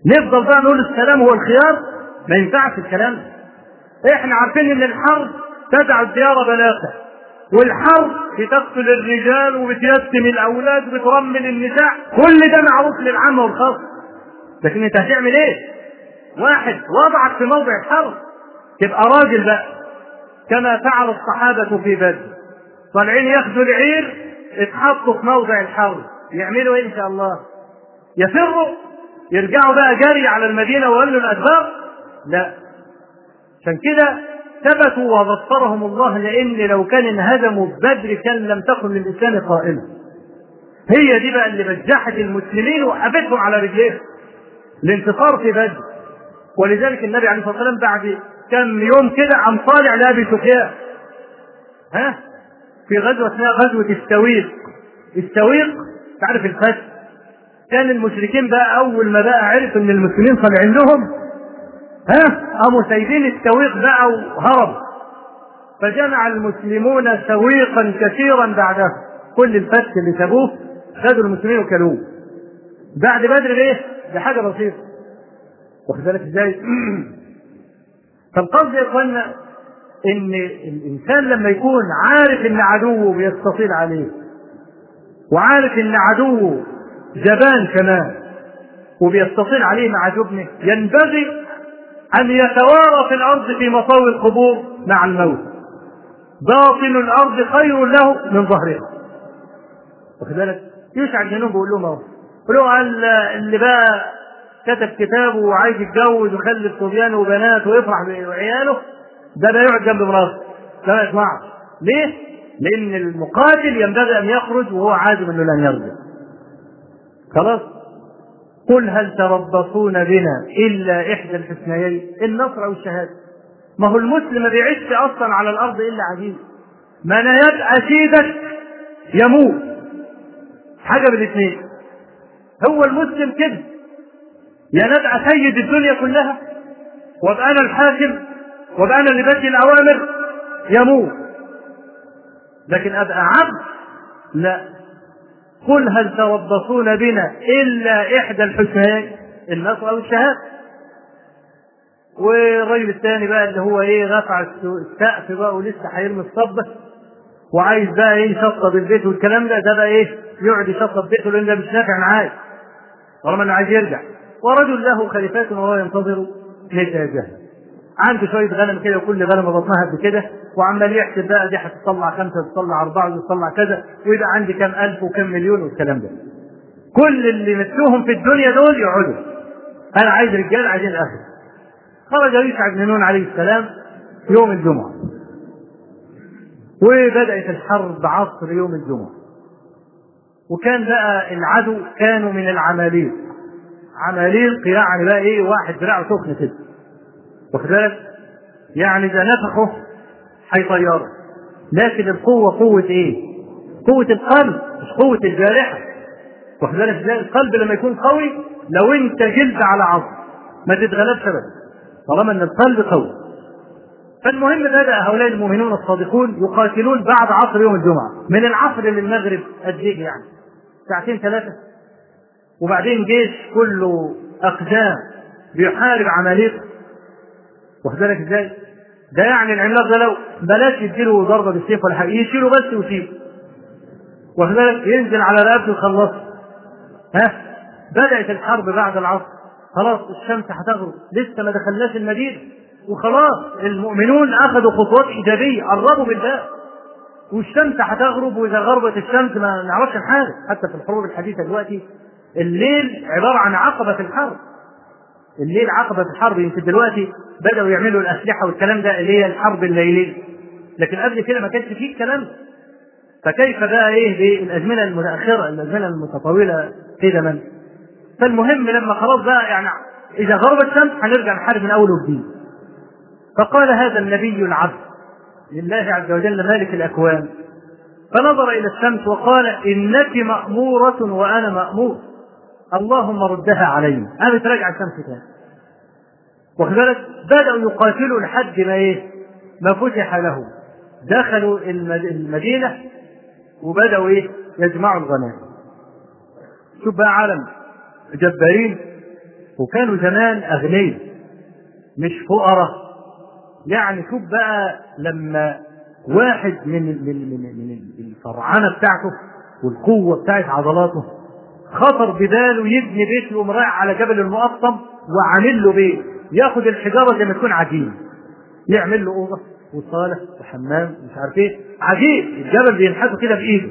نفضل بقى نقول السلام هو الخيار؟ ما ينفعش الكلام إحنا عارفين إن الحرب تدع الديار بلاغة والحرب بتقتل الرجال وبتيتم الأولاد وبترمل النساء كل ده معروف للعامة والخاص لكن أنت هتعمل إيه؟ واحد وضعك في موضع الحرب تبقى راجل بقى كما فعل الصحابة في بدر طالعين ياخذوا العير اتحطوا في موضع الحرب يعملوا إيه إن شاء الله؟ يفروا يرجعوا بقى جري على المدينة ويولوا الأدبار؟ لا عشان كده ثبتوا وبصرهم الله لأن لو كان انهزموا ببدر كان لم تكن للإنسان قائمة. هي دي بقى اللي بجحت المسلمين وقفتهم على رجليهم. الانتصار في بدر. ولذلك النبي عليه الصلاة والسلام بعد كم يوم كده قام طالع لأبي سفيان. ها؟ في غزوة اسمها غزوة السويق. السويق تعرف الفتح. كان المشركين بقى أول ما بقى عرفوا إن المسلمين طالعين لهم ها؟ قاموا سايبين السويق بقى وهرب. فجمع المسلمون سويقا كثيرا بعده. كل الفتح اللي سابوه خدوا المسلمين وكلوه. بعد بدر إيه؟ ده حاجة بسيطة. واخد بالك إزاي؟ فالقصد يا إخوانا إن الإنسان لما يكون عارف إن عدوه بيستطيل عليه وعارف إن عدوه جبان كمان وبيستطيل عليه مع جبنه ينبغي أن يتوارى في الأرض في مطاوي القبور مع الموت. باطن الأرض خير له من ظهرها. واخد بالك؟ يشعر جنوب بيقول لهم أهو. يقول اللي بقى كتب كتابه وعايز يتجوز ويخلف صبيان وبنات ويفرح بعياله ده لا يقعد جنب مراته ده ما يسمعش ليه؟ لأن المقاتل ينبغي أن يخرج وهو عازم أنه لن يرجع. خلاص؟ قل هل تربصون بنا إلا إحدى الحسنيين؟ النصر أو الشهادة؟ ما هو المسلم ما بيعيش أصلا على الأرض إلا عزيز. ما أنا يبقى سيدك يموت. حاجة من الاثنين هو المسلم كده. يا ندعى سيد الدنيا كلها وابقى أنا الحاكم وابقى أنا اللي بدي الأوامر يموت. لكن أبقى عبد؟ لا. قل هل تربصون بنا إلا إحدى الحسنيين النصر أو الشهادة؟ والراجل الثاني بقى اللي هو إيه رفع السقف بقى ولسه هيرمي الصبه وعايز بقى إيه يشطب البيت والكلام ده ده بقى إيه يقعد يشطب بيته لأن ده مش نافع معاه. طالما إنه عايز يرجع. ورجل له خليفات وهو ينتظر نتاجه عنده شوية غنم كده وكل غنم بطنها قد كده. وعمال يحسب بقى دي هتطلع خمسة تطلع أربعة تطلع كذا ويبقى عندي كام ألف وكم مليون والكلام ده. كل اللي مثلهم في الدنيا دول يقعدوا. أنا عايز رجال عايزين اخر. خرج يوسع بن نون عليه السلام يوم الجمعة. وبدأت الحرب عصر يوم الجمعة. وكان بقى العدو كانوا من العماليق. عماليق يعني بقى إيه واحد دراعه سخن كده. واخد بالك؟ يعني ده نفخه هيطيره لكن القوة قوة إيه؟ قوة القلب مش قوة الجارحة. واخد بالك إزاي؟ القلب لما يكون قوي لو أنت جلد على عظم ما تتغلبش ابدا طالما إن القلب قوي. فالمهم بدأ هؤلاء المؤمنون الصادقون يقاتلون بعد عصر يوم الجمعة. من العصر للمغرب قد يعني. ساعتين ثلاثة. وبعدين جيش كله أقدام بيحارب عماليق واخد بالك إزاي؟ ده يعني العملاق ده لو بلاش يديله ضربة بالسيف ولا حاجة يشيله بس ويسيبه. واخد بالك؟ ينزل على رقبته ويخلصه. ها؟ بدأت الحرب بعد العصر. خلاص الشمس هتغرب. لسه ما دخلناش المدينة. وخلاص المؤمنون أخذوا خطوات إيجابية قربوا بالباب والشمس هتغرب وإذا غربت الشمس ما نعرفش حاجة. حتى في الحروب الحديثة دلوقتي الليل عبارة عن عقبة في الحرب. الليل عقبة في الحرب يمكن دلوقتي بدأوا يعملوا الأسلحة والكلام ده اللي هي الحرب الليلية. لكن قبل كده ما كانش فيه الكلام ده. فكيف بقى إيه بالازمنه المتأخرة الأزمنة المتطاولة في زمن؟ فالمهم لما خلاص بقى يعني إذا غربت الشمس هنرجع نحارب من أول وجديد. فقال هذا النبي العبد لله عز وجل مالك الأكوان. فنظر إلى الشمس وقال إنك مأمورة وأنا مأمور. اللهم ردها علينا قامت راجعه الشمس تاني واخد بالك؟ بدأوا يقاتلوا لحد ما إيه؟ ما فتح لهم دخلوا المدينة وبدأوا إيه؟ يجمعوا الغنائم شوف بقى عالم. جبارين. وكانوا زمان أغنياء. مش فقراء. يعني شوف بقى لما واحد من من من الفرعنة بتاعته والقوة بتاعت عضلاته خطر بباله يبني بيت يقوم على جبل المقطم وعامل له بيت. ياخد الحجارة زي ما تكون عجين. يعمل له أوضة وصالة وحمام مش عارف إيه. عجيب الجبل بينحته كده بإيده.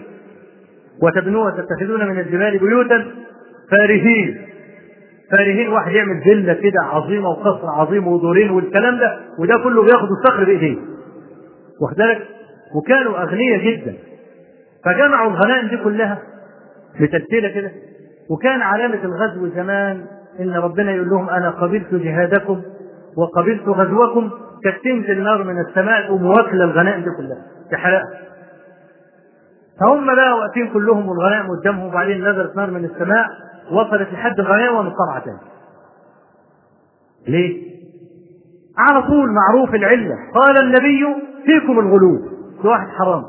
وتبنون وتتخذون من الجبال بيوتا. فارهين. فارهين واحد يعمل فيلا كده عظيمة وقصر عظيم ودورين والكلام ده. وده كله بياخد الصخر بإيديه. واخد بالك؟ وكانوا أغنياء جدا. فجمعوا الغنائم دي كلها. بترتيله كده. وكان علامة الغزو زمان إن ربنا يقول لهم أنا قبلت جهادكم وقبلت غزوكم كانت تنزل نار من السماء تقوم واكله الغنائم دي كلها. تحرقها فهم بقى واقفين كلهم والغنائم قدامهم وبعدين نزلت نار من السماء وصلت لحد الغنائم ومطلعة تاني. ليه؟ على طول معروف العلة. قال النبي فيكم الغلول في واحد حرام.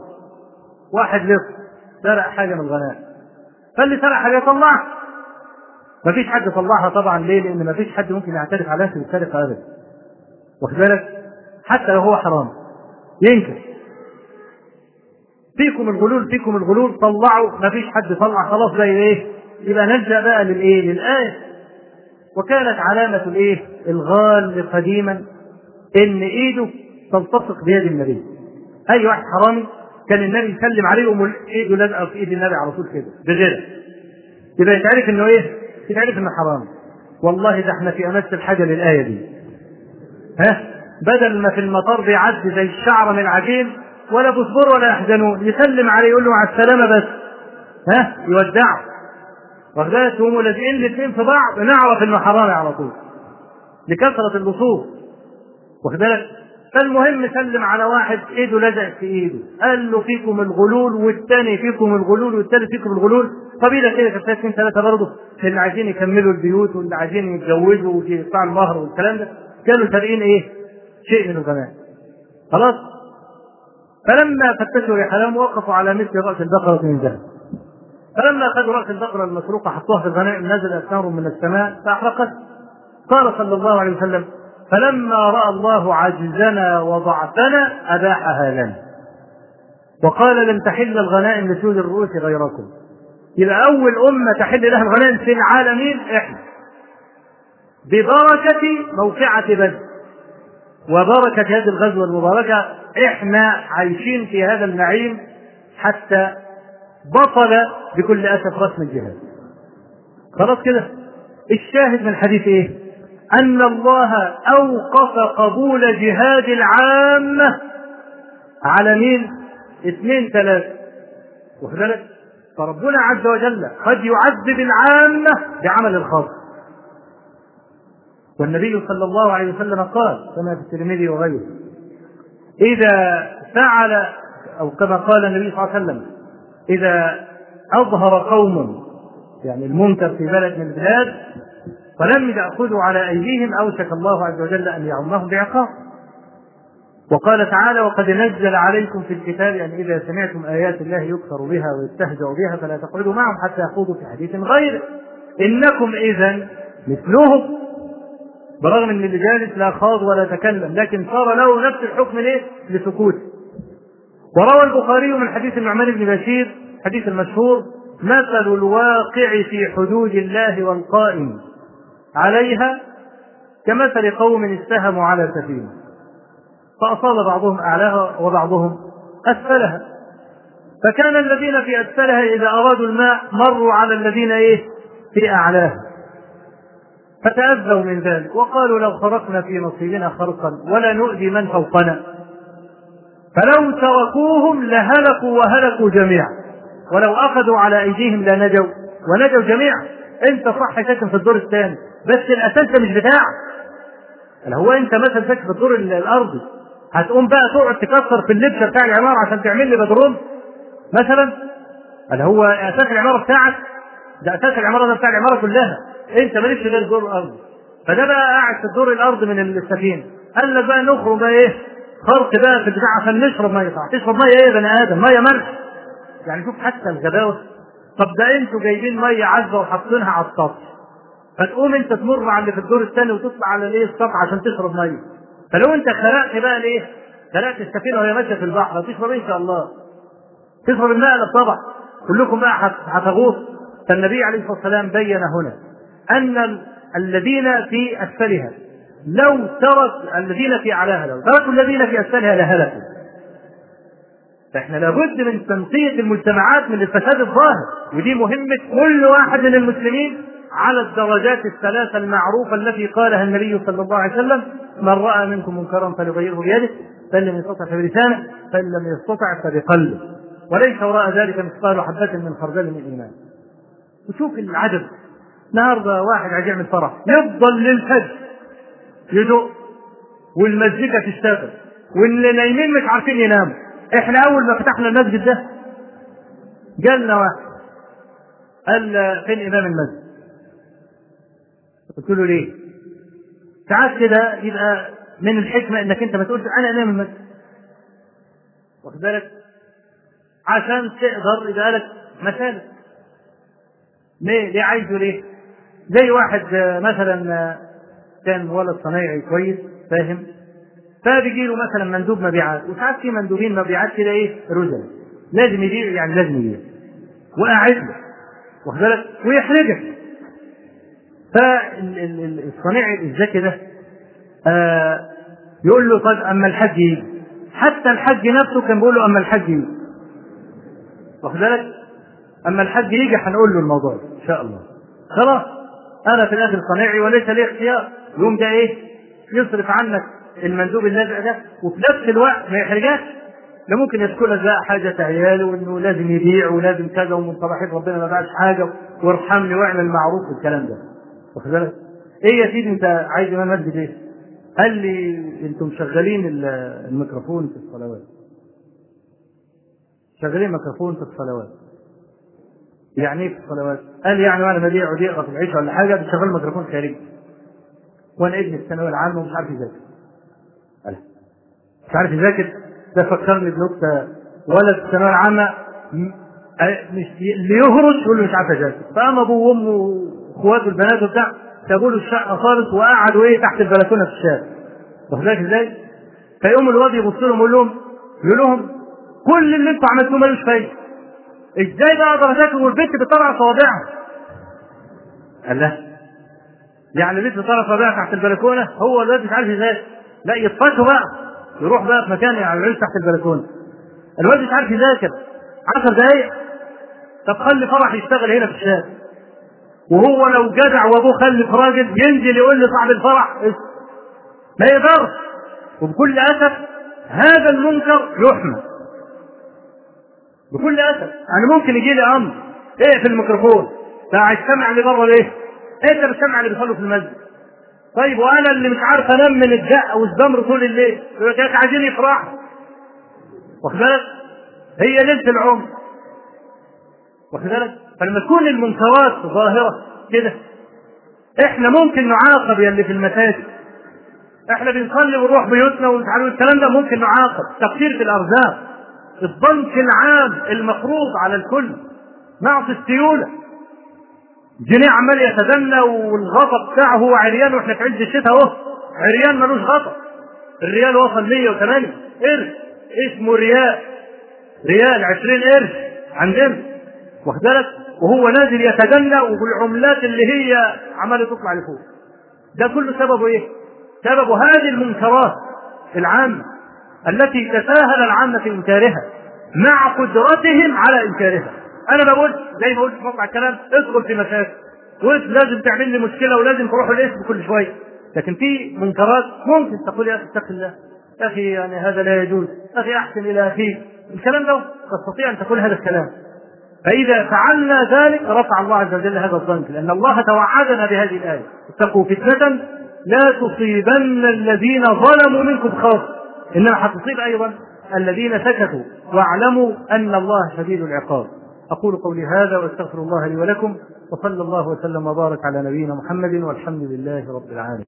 واحد لص. سرق حاجة من الغنائم. فاللي سرق حاجة يطلعها مفيش حد طلعها طبعا ليه؟ لأن مفيش حد ممكن يعترف عليها في السرقة أبدا واخد بالك؟ حتى لو هو حرام ينكر فيكم الغلول فيكم الغلول طلعوا مفيش حد طلع خلاص زي إيه؟ يبقى نلجا بقى للإيه؟ للآية وكانت علامة الإيه؟ الغال قديما إن إيده تلتصق بيد النبي. أي واحد حرامي كان النبي يسلم عليه يقوم ايده لازقه في ايد النبي على طول كده بغيره. يبقى يتعرف إنه إيه؟ يتعرف إنه حرام. والله ده إحنا في أمس الحاجة للآية دي. ها؟ بدل ما في المطار بيعدي زي الشعره من العجين ولا بيصبروا ولا يحزنون يسلم عليه يقول له مع السلامة بس ها يودعه واخد بالك يقوموا لازقين الاثنين في بعض نعرف إنه حرامي على طول لكثرة اللصوص واخد بالك فالمهم سلم على واحد إيده لزقت في إيده. قال له فيكم الغلول والثاني فيكم الغلول والثالث فيكم الغلول. قبيلة كده كانت اثنين ثلاثة برضه. اللي عايزين يكملوا البيوت واللي عايزين يتجوزوا ويدفعوا المهر والكلام ده. كانوا سارقين إيه؟ شيء من الغنائم. خلاص؟ فلما فتشوا رحالهم وقفوا على مثل رأس البقرة من ذهب فلما اخذوا رأس البقرة المسروقة حطوها في الغنائم نزلت نار من السماء فأحرقت. قال صلى الله عليه وسلم فلما رأى الله عجزنا وضعفنا أباحها لنا. وقال لن تحل الغنائم لسود الرؤوس غيركم. يبقى أول أمة تحل لها الغنائم في العالمين إحنا. ببركة موقعة بدر. وبركة هذه الغزوة المباركة إحنا عايشين في هذا النعيم حتى بطل بكل أسف رسم الجهاد. خلاص كده؟ الشاهد من الحديث إيه؟ أن الله أوقف قبول جهاد العامة على مين؟ اثنين ثلاثة واخد بالك؟ فربنا عز وجل قد يعذب العامة بعمل الخاص والنبي صلى الله عليه وسلم قال كما في الترمذي وغيره إذا فعل أو كما قال النبي صلى الله عليه وسلم إذا أظهر قوم يعني المنكر في بلد من البلاد فلم يأخذوا على أيديهم أوشك الله عز وجل أن يعمهم بعقاب وقال تعالى وقد نزل عليكم في الكتاب أن إذا سمعتم آيات الله يكفر بها ويستهزأ بها فلا تقعدوا معهم حتى يخوضوا في حديث غيره إنكم إذا مثلهم برغم إن اللي جالس لا خاض ولا تكلم لكن صار له نفس الحكم ليه؟ لسكوته. وروى البخاري من حديث النعمان بن بشير حديث المشهور مثل الواقع في حدود الله والقائم عليها كمثل قوم استهموا على سفينة فأصاب بعضهم أعلاها وبعضهم أسفلها. فكان الذين في أسفلها إذا أرادوا الماء مروا على الذين إيه؟ في أعلاها. فتأذوا من ذلك وقالوا لو خرقنا في نصيبنا خرقا ولا نؤذي من فوقنا. فلو تركوهم لهلكوا وهلكوا جميعا. ولو أخذوا على أيديهم لنجوا ونجوا جميعا. أنت صح ساكن في الدور الثاني. بس الأساس ده مش بتاعك اللي هو أنت مثلا ساكن في الدور الأرضي هتقوم بقى تقعد تكسر في اللبسة بتاع العمارة عشان تعمل لي بدروم مثلا. اللي هو أساس العمارة بتاعك؟ ده أساس العمارة ده بتاع العمارة كلها. أنت مالكش غير دور الأرض فده بقى قاعد في الدور الأرض من السفينة. قال لك بقى نخرج بقى إيه؟ خرق بقى في البتاع عشان نشرب مية. صح تشرب مية إيه يا بني آدم؟ مية ملح يعني شوف حتى الغباوه طب ده أنتوا جايبين مية عذبة وحاطينها على السطح فتقوم انت تمر على اللي في الدور الثاني وتطلع على الايه السطح عشان تشرب مية. فلو انت خلقت بقى الايه خلقت السفينة وهي ماشية في البحر هتشرب ان شاء الله. تشرب الماء طبعا كلكم بقى هتغوص فالنبي عليه الصلاة والسلام بين هنا أن الذين في أسفلها لو ترك الذين في أعلاها لو تركوا الذين في أسفلها لهلكوا. فإحنا لابد من تنقية المجتمعات من الفساد الظاهر. ودي مهمة كل واحد من المسلمين. على الدرجات الثلاثة المعروفة التي قالها النبي صلى الله عليه وسلم من رأى منكم منكرا فليغيره بيده فإن لم يستطع فبلسانه فإن لم يستطع فبقلبه. وليس وراء ذلك مثقال حبة من خردل من إيمان. وشوف العدد النهارده واحد عايز يعمل فرح يفضل للفجر يدق. والمزيكا تشتغل. واللي نايمين مش عارفين يناموا. إحنا أول ما فتحنا المسجد ده جالنا واحد قال فين إمام المسجد؟ قلت له ليه؟ ساعات كده يبقى من الحكمة إنك أنت ما تقولش أنا أمام المسجد. واخد بالك؟ عشان تقدر يبقى لك مسالك ليه؟ ليه عايزه ليه؟ زي واحد مثلا كان ولد صنايعي كويس فاهم؟ فبيجي له مثلا مندوب مبيعات. وساعات في مندوبين مبيعات كده إيه؟ رزل لازم يبيع يعني لازم يبيع. وقاعد له واخد بالك؟ ويحرجك. فالصنيعي الذكي ده آه يقول له طيب أما الحج يجي حتى الحج نفسه كان بيقول له أما الحج يجي واخد بالك؟ أما الحج يجي هنقول له الموضوع إن شاء الله. خلاص؟ أنا في الآخر صنيعي وليس لي اختيار. يوم ده إيه؟ يصرف عنك المندوب النازع ده وفي نفس الوقت ما يحرجكش. ده ممكن يذكر لك بقى حاجة عياله وانه لازم يبيع ولازم كذا ومن صباحيه ربنا ما باعش حاجة وارحمني واعمل معروف والكلام ده. واخد بالك؟ إيه يا سيدي أنت عايز إمام مسجد إيه؟ قال لي أنتم مشغلين الميكروفون في الصلوات. شغالين ميكروفون في الصلوات. يعني إيه في الصلوات؟ قال يعني وأنا ببيع وديقه في العشاء ولا حاجة بشغل ميكروفون خارجي. وأنا ابني في الثانوية العامة ومش عارف يذاكر. مش عارف يذاكر؟ ده فكرني بنكتة. ولد في الثانوية العامة مش اللي يهرش له مش عارف اذاكر فقام أبوه وأمه واخواته البنات وبتاع سابوا له الشقه خالص وقعدوا إيه تحت البلكونة في الشارع. واخد بالك إزاي؟ فيقوم الواد يبص لهم يقول لهم يقول لهم كل اللي أنتوا عملتوه ملوش فايدة. إزاي بقى أقدر والبنت بتطلع صوابعها؟ قال لا. يعني البنت بتطلع صوابعها تحت البلكونة هو الواد مش عارف يذاكر لا يطفشه بقى. يروح بقى في مكان يعني العيش تحت البلكونة. الواد مش عارف يذاكر. 10 دقايق طب خلي فرح يشتغل هنا في الشارع. وهو لو جدع وابوه خلف راجل ينزل يقول لصاحب الفرح ما يقدرش. وبكل أسف هذا المنكر يحمى. بكل أسف. يعني ممكن يجي لي أمر. إيه في الميكروفون؟ ده السمع اللي بره ليه؟ أنت إيه بتسمع اللي بيصلوا في المسجد؟ طيب وأنا اللي مش عارف أنام من الدق والزمر طول الليل. يقول لك عايزين يفرحوا. واخد بالك؟ هي ليلة العمر. واخد بالك؟ فلما تكون المنكرات ظاهرة كده إحنا ممكن نعاقب يا اللي في المساجد. إحنا بنصلي ونروح بيوتنا ومش عارف الكلام ده ممكن نعاقب. تقصير في الأرزاق الضنك العام المفروض على الكل نعطي السيولة. جنيه عمال يتدنى والغطا بتاعه هو عريان وإحنا في عز الشتاء أهو. عريان ملوش غطا الريال وصل 108 قرش. اسمه ريال. ريال 20 قرش. عندنا. واخد بالك؟ وهو نازل يتدنى وبالعملات اللي هي عماله تطلع لفوق. ده كله سببه إيه؟ سبب هذه المنكرات العامه التي تساهل العامة في إنكارها مع قدرتهم على إنكارها. أنا بقول زي ما قلت في مقطع الكلام ادخل في مشاكل ولازم تعمل لي مشكلة ولازم تروح الاسم كل شوية. لكن في منكرات ممكن تقول يا أخي اتق الله. أخي يعني هذا لا يجوز. أخي أحسن إلى اخيك الكلام ده تستطيع أن تقول هذا الكلام. فإذا فعلنا ذلك رفع الله عز وجل هذا الظن لأن الله توعدنا بهذه الآية. اتقوا فتنة لا تصيبن الذين ظلموا منكم خاصة إنما هتصيب أيضا الذين سكتوا واعلموا أن الله شديد العقاب. أقول قولي هذا وأستغفر الله لي ولكم وصلى الله وسلم وبارك على نبينا محمد والحمد لله رب العالمين.